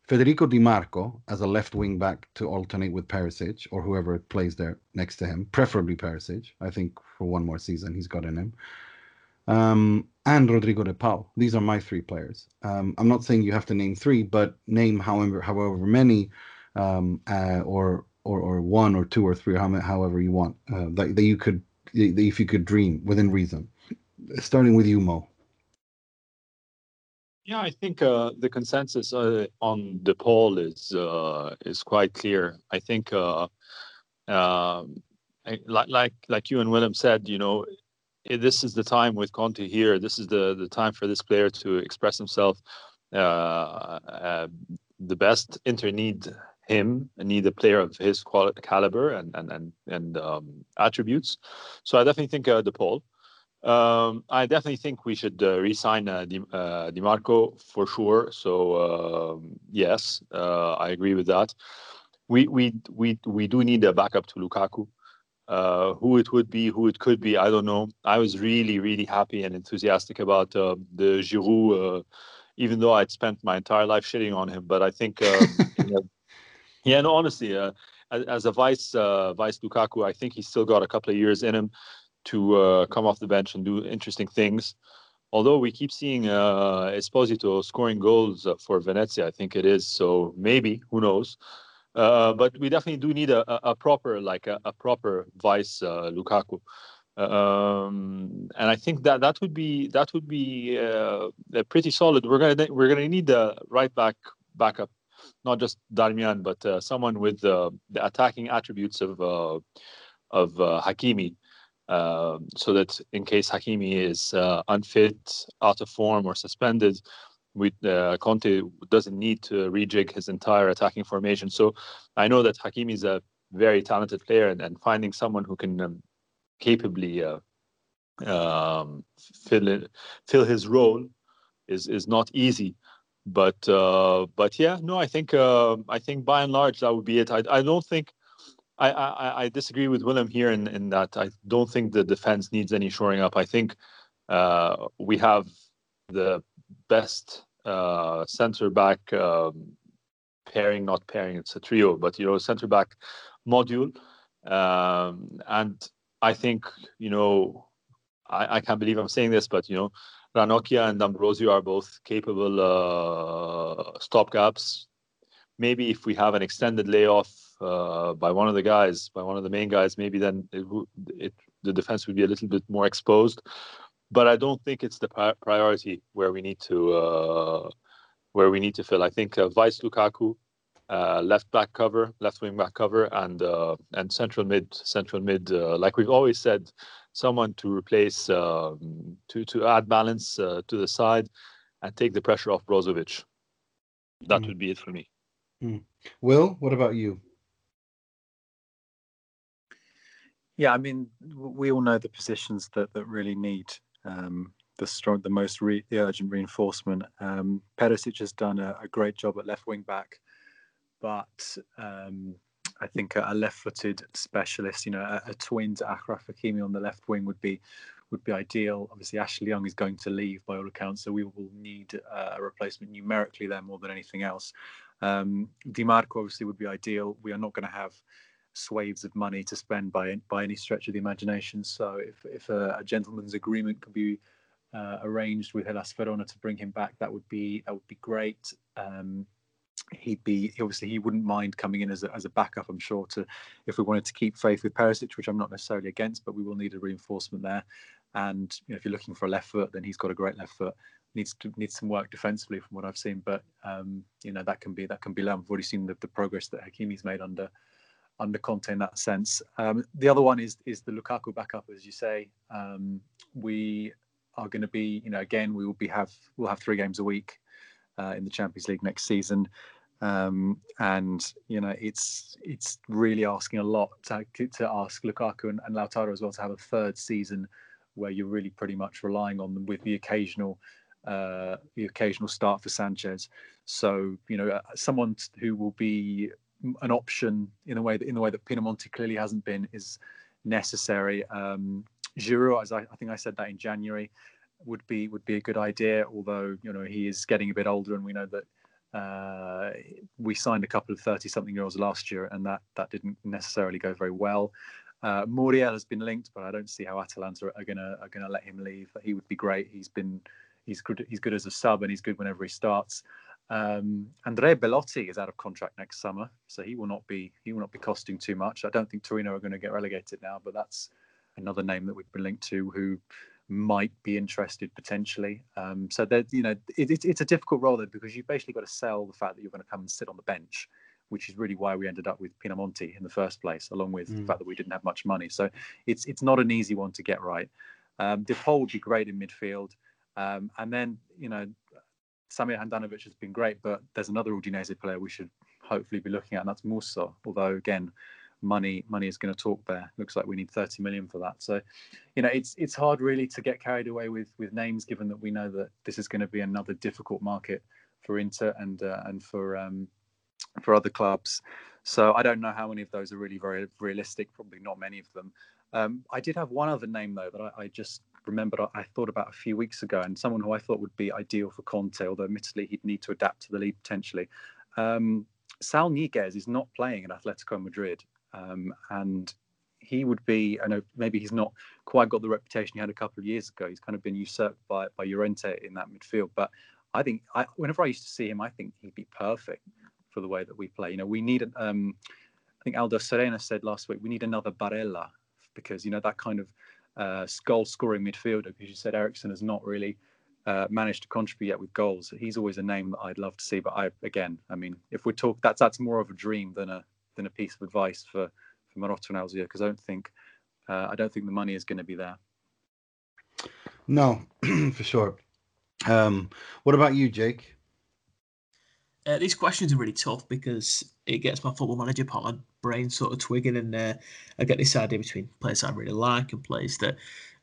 Federico Di Marco as a left wing back to alternate with Perisic or whoever plays there next to him, preferably Perisic. I think for one more season he's got in him. Um, and Rodrigo de Paul. These are my three players. Um, I'm not saying you have to name three, but name however however many, um, uh, or or or one or two or three, however you want uh, that, that you could that if you could dream within reason. Starting with you, Mo. Yeah, I think uh, the consensus uh, on the Paul is uh, is quite clear. I think, uh, um, I, like like like you and Willem said, you know, this is the time with Conte here. This is the the time for this player to express himself. Uh, uh, the best Inter need him and need a player of his quality, caliber and and and and um, attributes. So I definitely think uh, De Paul. Um, I definitely think we should uh, re-sign uh, Di, uh, Di Marco for sure. So um, yes, uh, I agree with that. We we we we do need a backup to Lukaku. Uh, who it would be, who it could be, I don't know. I was really, really happy and enthusiastic about uh, the Giroud, uh, even though I'd spent my entire life shitting on him. But I think, um, yeah, (laughs) no, honestly, uh, as, as, a vice uh, vice Lukaku, I think he's still got a couple of years in him to come off the bench and do interesting things. Although we keep seeing Esposito scoring goals for Venezia, I think it is. So maybe, who knows? Uh, but we definitely do need a, a, proper like a, a proper vice uh, Lukaku. Um, and I think that that would be that would be uh, pretty solid. We're gonna we're gonna need the right back backup, not just Darmian, but uh, someone with the attacking attributes of uh, of Hakimi. Um, so that in case Hakimi is unfit, out of form, or suspended, we uh, Conte doesn't need to rejig his entire attacking formation. So I know that Hakimi is a very talented player, and, and finding someone who can um, capably uh, um, fill it, fill his role is is not easy. But uh, but yeah, no, I think uh, I think by and large that would be it. I I don't think. I, I, I disagree with Willem here in, in that I don't think the defense needs any shoring up. I think uh, we have the best uh, center back um, pairing, not pairing, it's a trio, but you know, center back module. Um, and I think you know, I, I can't believe I'm saying this, but you know, Ranocchia and D'Ambrosio are both capable uh, stopgaps. Maybe if we have an extended layoff uh, by one of the guys, by one of the main guys, maybe then it, it the defense would be a little bit more exposed. But I don't think it's the priority where we need to uh, where we need to fill. I think uh, Vice Lukaku, uh, left back cover, left wing back cover, and uh, and central mid, central mid. Uh, like we've always said, someone to replace, um, to to add balance uh, to the side, and take the pressure off Brozovic. That mm. would be it for me. Mm. Will, what about you? Yeah, I mean, we all know the positions that that really need um, the strong, the most re, the urgent reinforcement. Um, Perisic has done a, a, great job at left wing back, but um, I think a, a, left-footed specialist, you know, a, a twin to Achraf Hakimi on the left wing would be would be ideal. Obviously, Ashley Young is going to leave by all accounts, so we will need uh, a replacement numerically there more than anything else. Um, Dimarco obviously would be ideal. We are not going to have swaves of money to spend by by any stretch of the imagination. So if if a, a gentleman's agreement could be uh, arranged with Hellas Verona to bring him back, that would be that would be great. Um, he'd be obviously he wouldn't mind coming in as a, as a backup. I'm sure to if we wanted to keep faith with Perisic, which I'm not necessarily against, but we will need a reinforcement there. And you know, if you're looking for a left foot, then he's got a great left foot. Needs to needs some work defensively from what I've seen, but um, you know that can be that can be learned. We've already seen the, the progress that Hakimi's made under under Conte in that sense. Um, the other one is is the Lukaku backup, as you say. Um, we are going to be, you know, again, we will be have we'll have three games a week uh, in the Champions League next season, um, and you know, it's it's really asking a lot to, to ask Lukaku and, and Lautaro as well to have a third season where you're really pretty much relying on them with the occasional uh, the occasional start for Sanchez. So you know, uh, someone who will be an option in a way that in the way that Pinamonti clearly hasn't been is necessary. Um, Giroud, as I, I, think I said that in January, would be would be a good idea. Although you know he is getting a bit older, and we know that uh, we signed a couple of thirty-something-year-olds last year, and that that didn't necessarily go very well. Uh, Muriel has been linked, but I don't see how Atalanta are gonna are gonna let him leave. He would be great. He's been he's good he's good as a sub, and he's good whenever he starts. Um, Andrea Belotti is out of contract next summer, so he will not be he will not be costing too much. I don't think Torino are going to get relegated now, but that's another name that we've been linked to who might be interested potentially. Um, so that you know it, it, it's a difficult role though because you've basically got to sell the fact that you're going to come and sit on the bench, which is really why we ended up with Pinamonti in the first place, along with mm. the fact that we didn't have much money. So it's it's not an easy one to get right. Um, DePaul would be great in midfield. Um, and then, you know, Samir Handanovic has been great, but there's another Udinese player we should hopefully be looking at, and that's Musso. Although again, money money is going to talk there. Looks like we need 30 million for that. So, you know, it's it's hard really to get carried away with with names, given that we know that this is going to be another difficult market for Inter and uh, and for um, for other clubs. So I don't know how many of those are really very realistic. Probably not many of them. Um, I did have one other name though that I, I just remembered I thought about a few weeks ago, and someone who I thought would be ideal for Conte, although admittedly he'd need to adapt to the league potentially. Um, Saul Niguez is not playing at Atletico Madrid, um, and he would be. I know maybe he's not quite got the reputation he had a couple of years ago. He's kind of been usurped by by Llorente in that midfield, but I think I, whenever I used to see him, I think he'd be perfect for the way that we play. You know, we need. Um, I think Aldo Serena said last week we need another Barella because you know that kind of uh, goal scoring midfielder because you said Eriksen has not really uh, managed to contribute yet with goals. He's always a name that I'd love to see. But I again, I mean, if we talk, that's that's more of a dream than a than a piece of advice for for Marotta and Ausilio because I don't think uh, I don't think the money is going to be there. No, (clears throat) for sure. Um, what about you, Jake? Uh, these questions are really tough because it gets my football manager part of my brain sort of twigging, and uh, I get this idea between players I really like and players that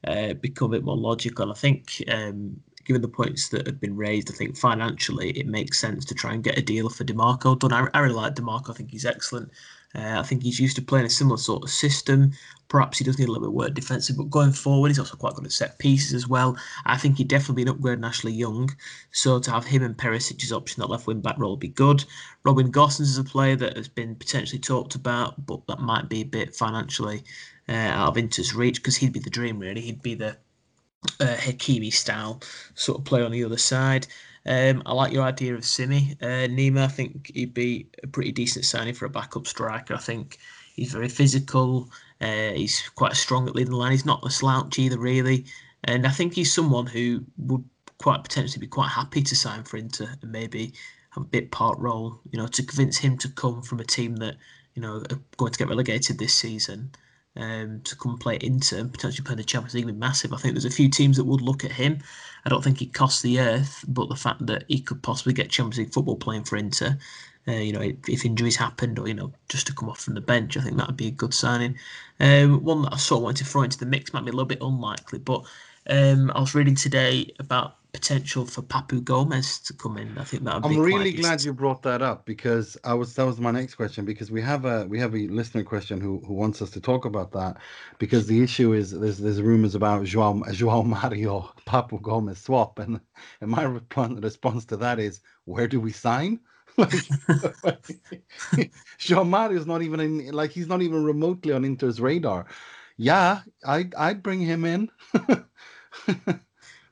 uh, become a bit more logical. I think, um, given the points that have been raised, I think financially it makes sense to try and get a deal for Dimarco done. I, I really like Dimarco; I think he's excellent. Uh, I think he's used to playing a similar sort of system. Perhaps he does need a little bit of work defensive, but going forward, he's also quite good at set pieces as well. I think he'd definitely be an upgrade on Ashley Young. So to have him and Perisic as option that left wing back role would be good. Robin Gosens is a player that has been potentially talked about, but that might be a bit financially uh, out of Inter's reach because he'd be the dream, really. He'd be the uh, Hakimi style sort of player on the other side. Um, I like your idea of Simy. Uh, Nima, I think he'd be a pretty decent signing for a backup striker. I think he's very physical. Uh, he's quite strong at leading the line. He's not a slouch either, really. And I think he's someone who would quite potentially be quite happy to sign for Inter and maybe have a bit part role, you know, to convince him to come from a team that, you know, are going to get relegated this season um, to come play Inter and potentially play in the Champions League would be massive. I think there's a few teams that would look at him. I don't think he costs the earth, but the fact that he could possibly get Champions League football playing for Inter, uh, you know, if injuries happened or you know just to come off from the bench, I think that would be a good signing. Um, one that I sort of wanted to throw into the mix might be a little bit unlikely, but um, I was reading today about potential for Papu Gomez to come in. I think that. I'm really glad you brought that up because I was that was my next question because we have a we have a listener question who who wants us to talk about that because the issue is there's there's rumors about Joao Joao Mario (laughs) Papu Gomez swap and and my response to that is where do we sign? (laughs) like, (laughs) Joao Mario is not even in like he's not even remotely on Inter's radar. Yeah, I I'd bring him in.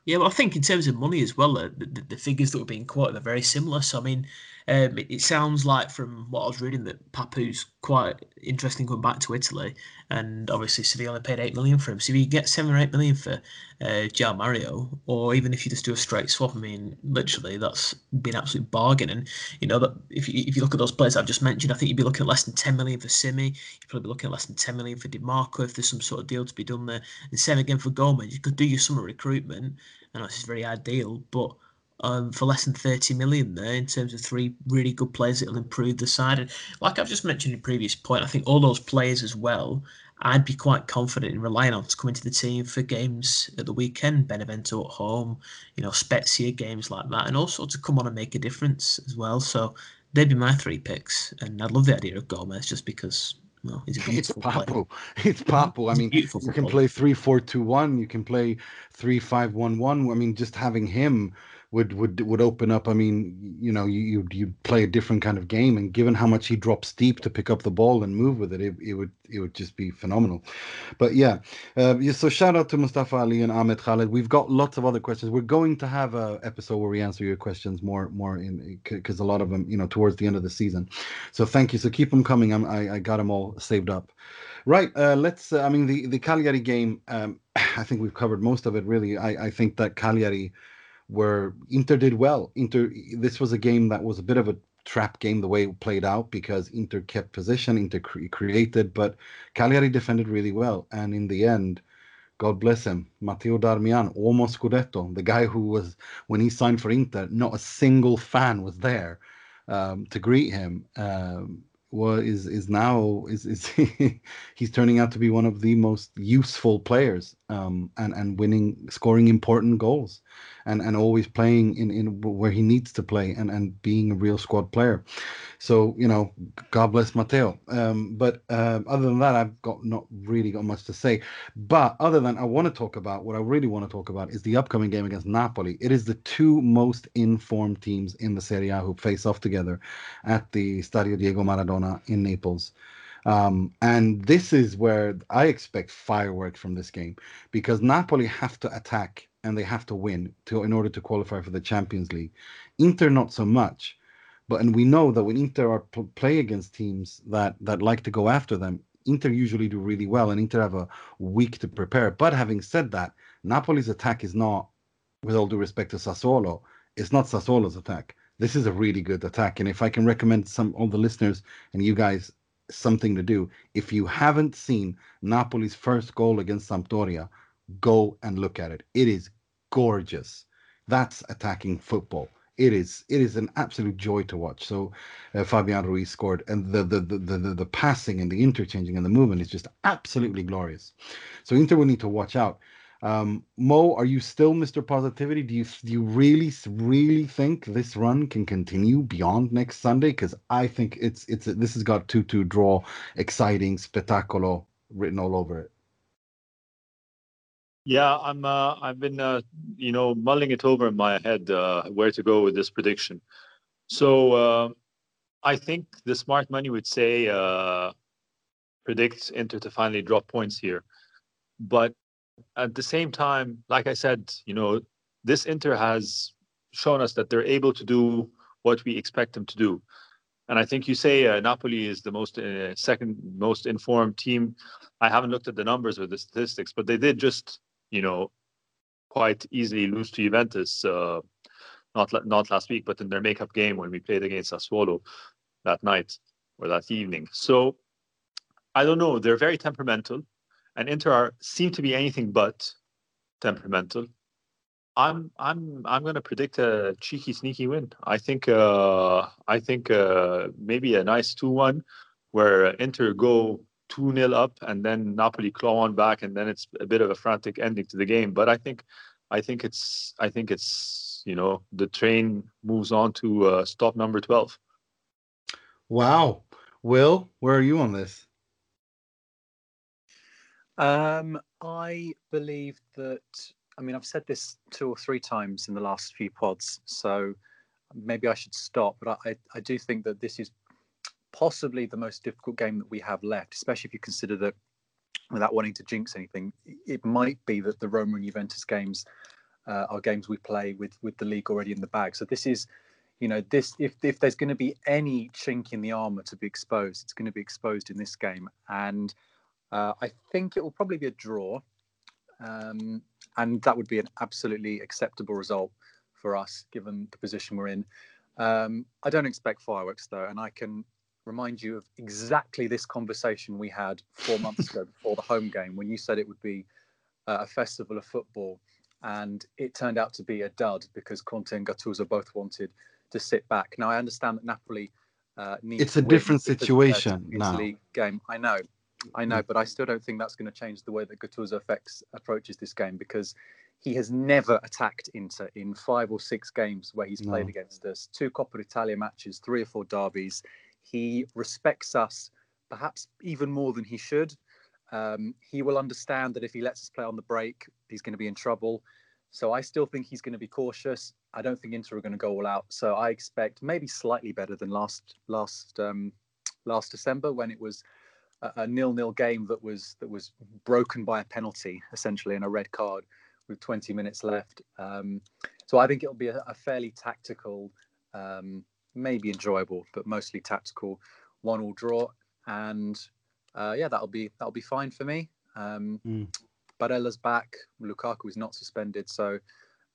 Yeah, well, I think in terms of money as well, uh, the, the, figures that were being quoted are very similar. So, I mean, um, it, it, sounds like from what I was reading that Papu's quite interesting going back to Italy, and obviously Sevilla only paid eight million for him. So if you get seven or eight million for uh, Mario, or even if you just do a straight swap, I mean, literally that's been absolute bargain. And you know that if you if you look at those players I've just mentioned, I think you'd be looking at less than ten million for Simy. You'd probably be looking at less than ten million for Dimarco if there's some sort of deal to be done there. And same again for Gomez. You could do your summer recruitment I know this is very ideal, but um, for less than 30 million there in terms of three really good players that will improve the side. And like I've just mentioned in previous point, I think all those players as well, I'd be quite confident in relying on to come into the team for games at the weekend, Benevento at home, you know, Spezia games like that, and also to come on and make a difference as well. So they'd be my three picks, and I'd love the idea of Gomez just because a (laughs) it's Papu. It's Papu. I mean, you can play three four two one. You can play three five one one. I mean, just having him would would would open up. I mean, you know, you you play a different kind of game, and given how much he drops deep to pick up the ball and move with it, it, it would it would just be phenomenal. But yeah, uh, so shout out to Mustafa Ali and Ahmed Khaled. We've got lots of other questions. We're going to have a episode where we answer your questions more more in because a lot of them, you know, towards the end of the season. So thank you. So keep them coming. I'm, I I got them all saved up. Right. Uh, let's. Uh, I mean, the the Cagliari game. Um, (clears throat) I think we've covered most of it. Really, I I think that Cagliari where Inter did well. Inter, this was a game that was a bit of a trap game the way it played out because Inter kept possession, Inter cre- created, but Cagliari defended really well. And in the end, God bless him, Matteo Darmian, almost Scudetto, the guy who was, when he signed for Inter, not a single fan was there um, to greet him. Um, well, is is now is is (laughs) he's turning out to be one of the most useful players um, and and winning scoring important goals and and always playing in in where he needs to play and and being a real squad player. So you know god bless Matteo. um, but um, other than that I've got not really got much to say. But other than I want to talk about what I really want to talk about is the upcoming game against Napoli. It is the two most informed teams in the Serie A who face off together at the Stadio Diego Maradona in Naples um, and this is where I expect fireworks from this game because Napoli have to attack and they have to win to in order to qualify for the Champions League. Inter not so much, but and we know that when Inter are pl- play against teams that that like to go after them, Inter usually do really well, and Inter have a week to prepare. But having said that, Napoli's attack is not, with all due respect to Sassuolo, it's not Sassuolo's attack. This is a really good attack, and if I can recommend some all the listeners and you guys something to do. If you haven't seen Napoli's first goal against Sampdoria, go and look at it. It is gorgeous. That's attacking football. It is it is an absolute joy to watch. So uh, Fabian Ruiz scored, and the the, the the the passing and the interchanging and the movement is just absolutely glorious. So Inter will need to watch out. Um, Mo, are you still Mr. Positivity? Do you do you really really think this run can continue beyond next Sunday? Because I think it's it's this has got two two draw, exciting, spectacular written all over it. Yeah, I'm. Uh, I've been, uh, you know, mulling it over in my head uh, where to go with this prediction. So uh, I think the smart money would say uh, predict Inter to finally drop points here, but at the same time, like I said, you know, this Inter has shown us that they're able to do what we expect them to do. And I think you say uh, Napoli is the most uh, second most informed team. I haven't looked at the numbers or the statistics, but they did just, you know, quite easily lose to Juventus. Uh, not not last week, but in their makeup game when we played against Sassuolo that night or that evening. So I don't know. They're very temperamental and Inter seem to be anything but temperamental. I'm I'm I'm going to predict a cheeky, sneaky win. I think uh, I think uh, maybe a nice two-one, where Inter go two 0 up and then Napoli claw on back, and then it's a bit of a frantic ending to the game. But I think I think it's I think it's you know the train moves on to uh, stop number twelve. Wow, Will, where are you on this? Um, I believe that. I mean, I've said this two or three times in the last few pods, so maybe I should stop. But I, I do think that this is possibly the most difficult game that we have left, especially if you consider that, without wanting to jinx anything, it might be that the Roma and Juventus games uh, are games we play with with the league already in the bag. So this is, you know, this if if there's going to be any chink in the armor to be exposed, it's going to be exposed in this game, and uh, I think it will probably be a draw, um, and that would be an absolutely acceptable result for us given the position we're in. Um, I don't expect fireworks though, and I can remind you of exactly this conversation we had four months ago (laughs) before the home game when you said it would be uh, a festival of football, and it turned out to be a dud because Conte and Gattuso both wanted to sit back. Now I understand that Napoli uh, needs. It's a different situation now. League game, I know, I know, but I still don't think that's going to change the way that Gattuso affects approaches this game because he has never attacked Inter in five or six games where he's played no. against us. Two Coppa Italia matches, three or four derbies. He respects us perhaps even more than he should. Um, he will understand that if he lets us play on the break, he's going to be in trouble. So I still think he's going to be cautious. I don't think Inter are going to go all out. So I expect maybe slightly better than last last um, last December when it was a, nil-nil game that was that was broken by a penalty, essentially, and a red card with 20 minutes left. Um, so I think it'll be a, a fairly tactical, um, maybe enjoyable, but mostly tactical one-all draw, and uh, yeah, that'll be that'll be fine for me. Um, mm. Barella's back. Lukaku is not suspended, so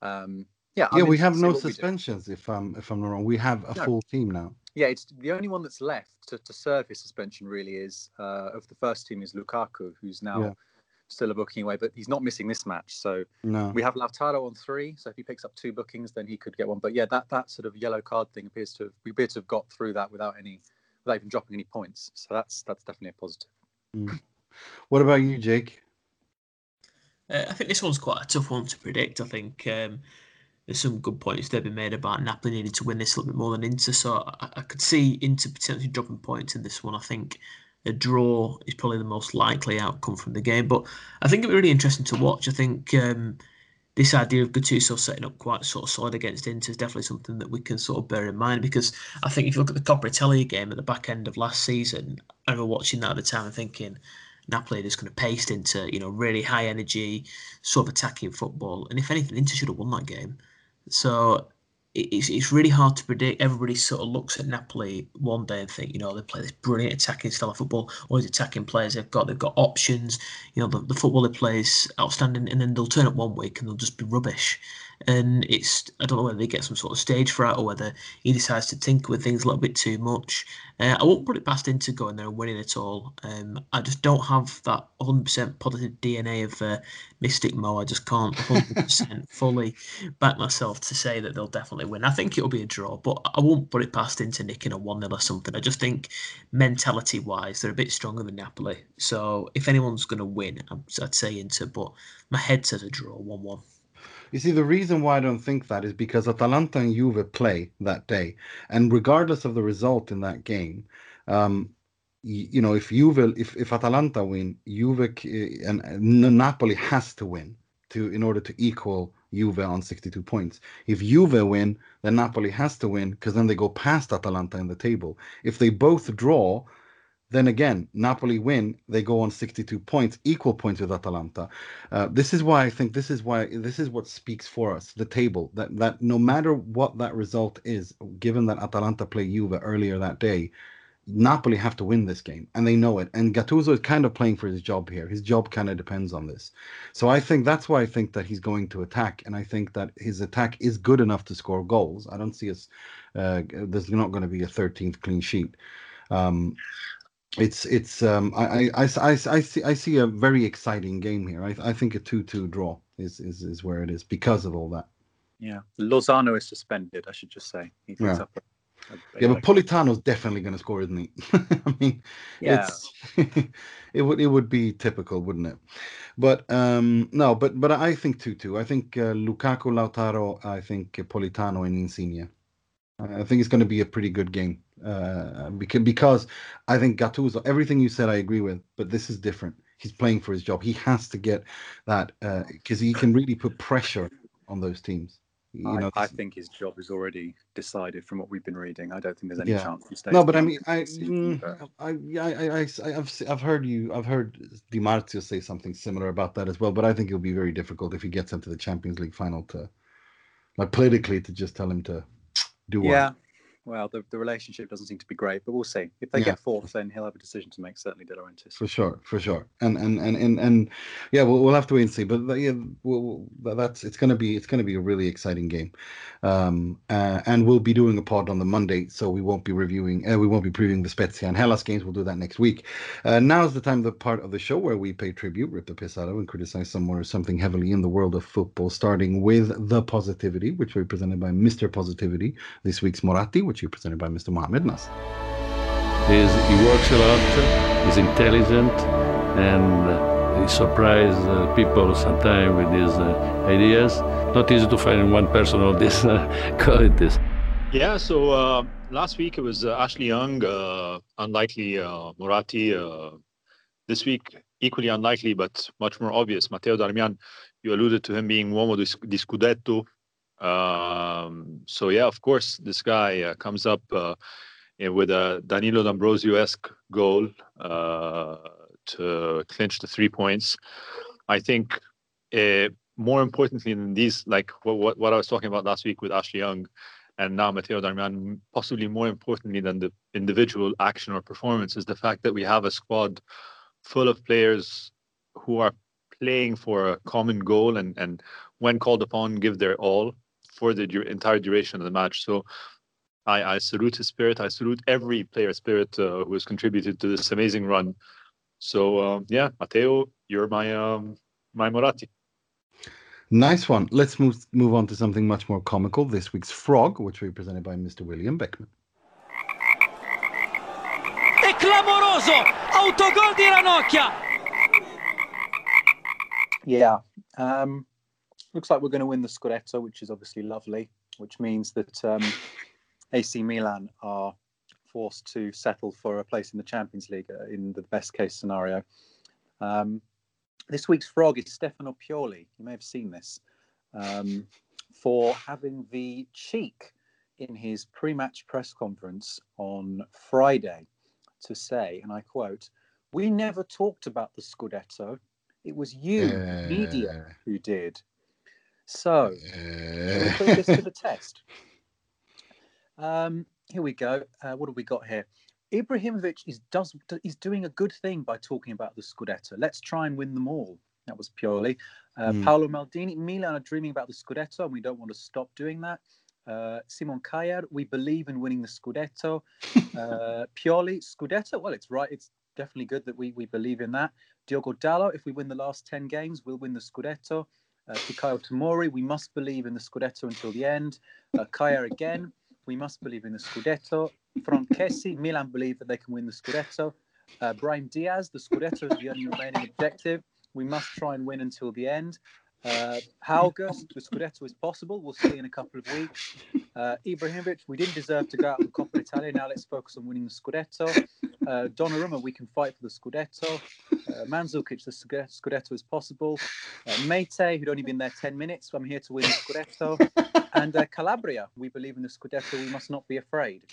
um, yeah. Yeah, we have no suspensions. If I'm if I'm not wrong, we have a no. full team now yeah, it's the only one that's left to, to serve his suspension. Really, is uh, of the first team is Lukaku, who's now yeah. still a booking away, but he's not missing this match. So no. we have Lautaro on three. So if he picks up two bookings, then he could get one. But yeah, that that sort of yellow card thing appears to have, we appear to have got through that without any without even dropping any points. So that's that's definitely a positive. Mm. What about you, Jake? Uh, I think this one's quite a tough one to predict. I think um, there's some good points that have been made about Napoli needing to win this a little bit more than Inter. So I, I could see Inter potentially dropping points in this one. I think a draw is probably the most likely outcome from the game. But I think it'll be really interesting to watch. I think um, this idea of Gattuso setting up quite sort of solid against Inter is definitely something that we can sort of bear in mind because I think if you look at the Coppa Italia game at the back end of last season, I remember watching that at the time and thinking, Napoli is going to paste into you know really high energy, sort of attacking football. And if anything, Inter should have won that game. So it's, it's really hard to predict. Everybody sort of looks at Napoli one day and think, you know, they play this brilliant attacking style of football. All these attacking players they've got, they've got options. You know, the, the football they play is outstanding, and then they'll turn up one week and they'll just be rubbish and it's I don't know whether they get some sort of stage fright or whether he decides to tinker with things a little bit too much. Uh, I won't put it past Inter going there and winning it all. Um, I just don't have that 100% positive DNA of uh, Mystic Mo. I just can't 100% (laughs) fully back myself to say that they'll definitely definitely win. I think it'll be a draw, but I won't put it past Inter nicking a 1 0 or something. I just think mentality wise, they're a bit stronger than Napoli. So if anyone's going to win, I'd say Inter, but my head says a draw 1 1. You see, the reason why I don't think that is because Atalanta and Juve play that day. And regardless of the result in that game, um, you, you know, if Juve, if, if Atalanta win, Juve and, and Napoli has to win to in order to equal Juve on 62 points. If Juve win, then Napoli has to win because then they go past Atalanta in the table. If they both draw, then again, Napoli win, they go on 62 points, equal points with Atalanta. Uh, this is why I think this is why this is what speaks for us, the table, that that no matter what that result is, given that Atalanta play Juve earlier that day, Napoli have to win this game, and they know it. And Gattuso is kind of playing for his job here. His job kind of depends on this. So I think that's why I think that he's going to attack, and I think that his attack is good enough to score goals. I don't see us. Uh, there's not going to be a 13th clean sheet. Um, it's it's um, I, I, I, I, see I see a very exciting game here. I, I think a 2-2 draw is, is is where it is because of all that. Yeah, Lozano is suspended. I should just say he yeah. up a yeah, but Politano's definitely going to score, isn't he? (laughs) I mean, yeah. it's (laughs) it would it would be typical, wouldn't it? But um no, but but I think two two. I think uh, Lukaku, Lautaro, I think Politano and Insigne. I think it's going to be a pretty good game uh, because I think Gattuso. Everything you said, I agree with, but this is different. He's playing for his job. He has to get that because uh, he can really put pressure on those teams. You I, know, I think his job is already decided from what we've been reading. I don't think there's any yeah. chance he stays. No, but I mean, I, mm, I, I, I, I, have I've heard you, I've heard Di Marzio say something similar about that as well. But I think it'll be very difficult if he gets into the Champions League final to, like politically, to just tell him to do yeah. One well, the, the relationship doesn't seem to be great, but we'll see. If they yeah. get fourth, then he'll have a decision to make. Certainly, De Laurentiis. For sure, for sure, and and and and, and yeah, we'll, we'll have to wait and see. But yeah, we'll, that's it's gonna be it's gonna be a really exciting game, um, uh, and we'll be doing a pod on the Monday, so we won't be reviewing, uh, we won't be previewing the Spezia and Hellas games. We'll do that next week. Uh, now is the time, the part of the show where we pay tribute, rip the piss out of, and criticize someone or something heavily in the world of football. Starting with the positivity, which will be presented by Mr. Positivity. This week's Moratti, which be presented by Mr. Mohamed Nas. He's, he works a lot, he's intelligent, and he surprises uh, people sometimes with his uh, ideas. Not easy to find one person of these uh, (laughs) qualities. Yeah, so uh, last week it was uh, Ashley Young, uh, unlikely Moratti. this week, equally unlikely, but much more obvious. Matteo Darmian, you alluded to him being uomo di Scudetto, um, so yeah, of course, this guy uh, comes up uh, with a Danilo D'Ambrosio-esque goal uh, to clinch the three points. I think uh, more importantly than these, like what, what, what I was talking about last week with Ashley Young, and now Matteo Darmian, possibly more importantly than the individual action or performance, is the fact that we have a squad full of players who are playing for a common goal and and when called upon give their all for the du- entire duration of the match. So I, I salute his spirit. I salute every player spirit uh, who has contributed to this amazing run. So uh, yeah, Matteo, you're my um, my Moratti. Nice one. Let's move move on to something much more comical. This week's frog, which will be presented by Mr. William Beckman. È clamoroso! Autogol di Ranocchia! Yeah. Um, looks like we're going to win the Scudetto, which is obviously lovely, which means that um, (laughs) AC Milan are forced to settle for a place in the Champions League uh, in the best case scenario. Um, this week's frog is Stefano Pioli. You may have seen this um, for having the cheek in his pre match press conference on Friday to say, and I quote, We never talked about the Scudetto. It was you, uh... media, who did. So, put this to the test. Um, here we go. Uh, what have we got here? Ibrahimovic is does is doing a good thing by talking about the Scudetto. Let's try and win them all. That was purely uh, mm. Paolo Maldini. Milan are dreaming about the Scudetto, and we don't want to stop doing that. Uh, Simon Kjaer, we believe in winning the Scudetto. (laughs) Uh, Pioli, Scudetto. Well, it's right. It's definitely good that we we believe in that. Diogo Dalot, if we win the last ten games, we'll win the Scudetto. Uh, Fikayo Tomori, we must believe in the Scudetto until the end. Uh, Kaya again, we must believe in the Scudetto. Franck Kessie, Milan believe that they can win the Scudetto. Uh, Diaz, the Scudetto is the only remaining objective. We must try and win until the end. Uh, Hauge, the Scudetto is possible. We'll see in a couple of weeks. Uh, Ibrahimovic, we didn't deserve to go out the Coppa Italia. Now let's focus on winning the Scudetto. Uh, Donnarumma, we can fight for the Scudetto. Uh, Mandzukic, the Scudetto is possible. Uh, Meite, who'd only been there 10 minutes. I'm here to win the Scudetto. And uh, Calabria, we believe in the Scudetto. We must not be afraid.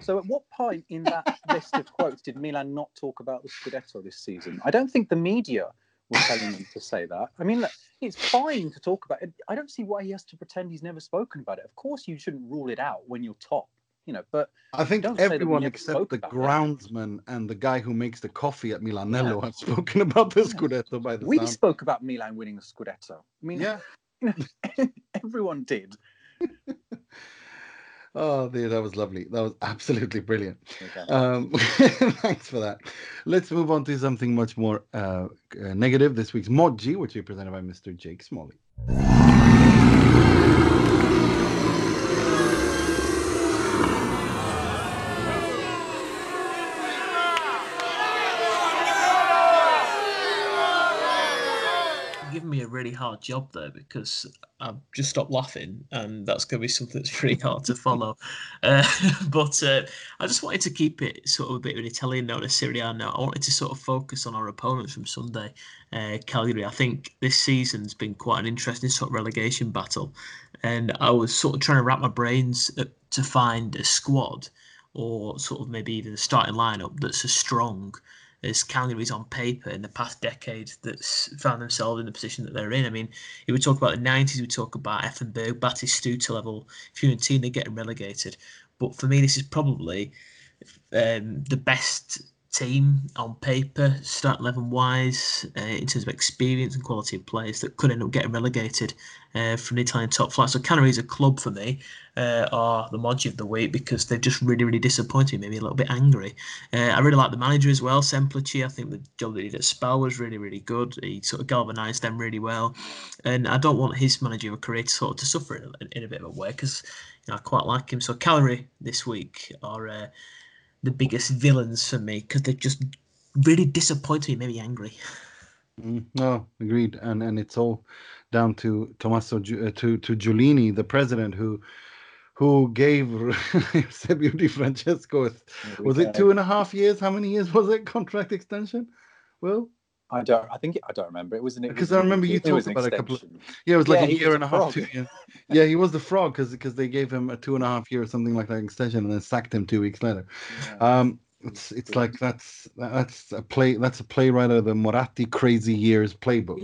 So, at what point in that list of quotes did Milan not talk about the Scudetto this season? I don't think the media were telling him to say that. I mean, look, it's fine to talk about it. I don't see why he has to pretend he's never spoken about it. Of course, you shouldn't rule it out when you're top, you know. But I think everyone except the groundsman it. and the guy who makes the coffee at Milanello yeah. have spoken about the Scudetto. By the way. we sound. spoke about Milan winning the Scudetto. I mean, yeah, (laughs) you know, (laughs) everyone did. Oh, dear, that was lovely. That was (laughs) absolutely brilliant. Okay. Um, (laughs) thanks for that. Let's move on to something much more uh, uh, negative. This week's Moggi, which is presented by Mr. Jake Smalley. Really hard job there because I've just stopped laughing, and that's going to be something that's pretty hard to follow. (laughs) Uh, (laughs) but uh, I just wanted to keep it sort of a bit of an Italian note, a Serie A note. I wanted to sort of focus on our opponents from Sunday, uh, Cagliari. I think this season's been quite an interesting sort of relegation battle, and I was sort of trying to wrap my brains to find a squad or sort of maybe even a starting lineup that's as strong as Cagliari's on paper in the past decade that's found themselves in the position that they're in. I mean, if we talk about the 90s, we talk about Effenberg, Batistuta level, Fiorentina getting relegated. But for me, this is probably um, the best team on paper, start 11 wise, uh, in terms of experience and quality of players that could end up getting relegated uh, from the Italian top flight. So Cagliari is a club for me, uh, are the Moggi of the week because they've just really, really disappointed me, maybe a little bit angry. Uh, I really like the manager as well, Semplici. I think the job that he did at Spal was really, really good. He sort of galvanised them really well. And I don't want his managerial career to sort of to suffer in, in a bit of a way because you know, I quite like him. So Cagliari this week are uh, the biggest villains for me because they're just really disappointed me, maybe angry. Mm, no, agreed, and and it's all down to Tommaso uh, to to Giulini, the president, who who gave (laughs) Eusebio Di Francesco was it two and a half years? How many years was it (laughs) contract extension? Well, I don't. I think I don't remember. It was an because I remember you talked about a couple. Of, yeah, it was like yeah, a year and a, a half. Two, yeah. (laughs) yeah, he was the frog because because they gave him a two and a half year or something like that extension and then sacked him two weeks later. Yeah. Um, it's it's like that's that's a play that's a playwright of the Moratti crazy years playbook.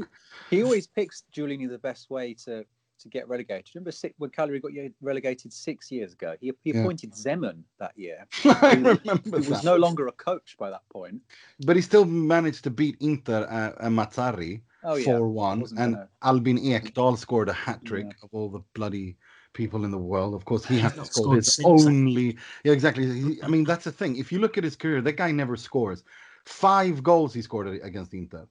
He, he always picks Giulini the best way to to get relegated. Remember six, when Cagliari got you relegated six years ago? He, he appointed yeah. Zeman that year. (laughs) I remember He was no longer a coach by that point. But he still managed to beat Inter uh, and Mazzarri oh, 4-1. And gonna... Albin Ekdal scored a hat-trick yeah. of all the bloody people in the world. Of course, he has to score his only... Yeah, exactly. He, I mean, that's the thing. If you look at his career, that guy never scores. Five goals he scored against Inter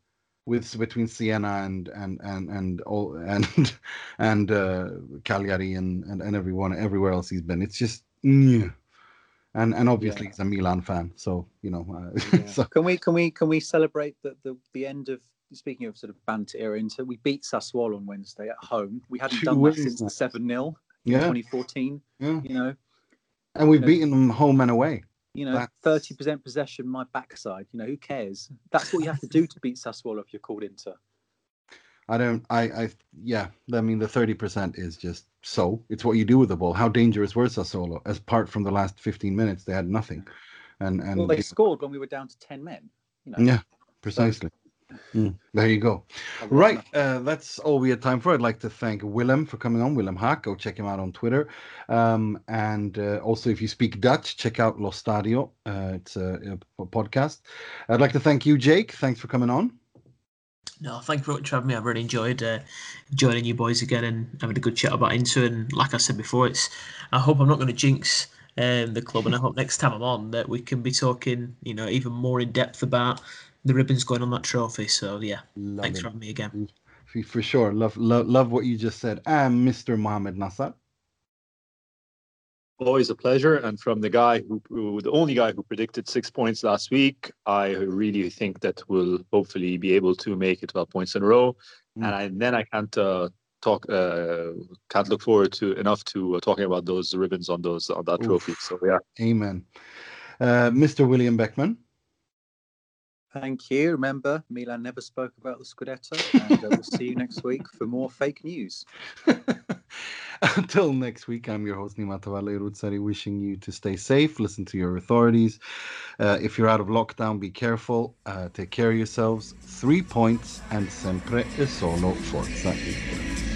with between Siena and and and and all (laughs) and and uh, Cagliari and, and and everyone everywhere else he's been. It's just and and obviously yeah. he's a Milan fan, so you know. Uh, (laughs) yeah. so. Can we can we can we celebrate the the, the end of speaking of sort of banter era into we beat Sassuolo on Wednesday at home. We hadn't Two done that since the seven 0 in yeah. 2014. Yeah. You know, and we've you know, beaten them home and away. You know, thirty percent possession, my backside. You know, who cares? That's what you have to do to beat Sassuolo if you're called Inter. I don't. I. I. Yeah. I mean, the thirty percent is just so. It's what you do with the ball. How dangerous were Sassuolo? As apart from the last fifteen minutes, they had nothing. And and well, they scored when we were down to ten men. You know? Yeah, precisely. Mm, there you go. Right. Uh, that's all we had time for. I'd like to thank Willem for coming on. Willem Haak. Go check him out on Twitter. Um, and uh, also, if you speak Dutch, check out Lo Stadio. Uh, it's a, a, podcast. I'd like to thank you, Jake. Thanks for coming on. No, thank you very much for having me. I've really enjoyed uh, joining you boys again and having a good chat about Inter. And like I said before, it's. I hope I'm not going to jinx um, the club, and I hope next time I'm on that we can be talking, you know, even more in depth about the ribbons going on that trophy. So yeah, Love thanks it. for having me again. for sure. Love, love, love what you just said. And Mr. Mohammed Nassar. Always a pleasure. And from the guy who, who, the only guy who predicted six points last week, I really think that we'll hopefully be able to make it 12 points in a row. Mm. And I, then I can't uh, talk, uh, can't look forward to enough to uh, talking about those ribbons on those on that Oof. trophy. So yeah. Amen. Uh, Mr. William Beckman. Thank you. Remember, Milan never spoke about the Scudetto, and uh, we'll see you next week for more fake news. (laughs) Until next week, I'm your host Nima Tavallaey Roodsari, wishing you to stay safe, listen to your authorities. Uh, if you're out of lockdown, be careful, uh, take care of yourselves. Three points, and sempre e solo forza.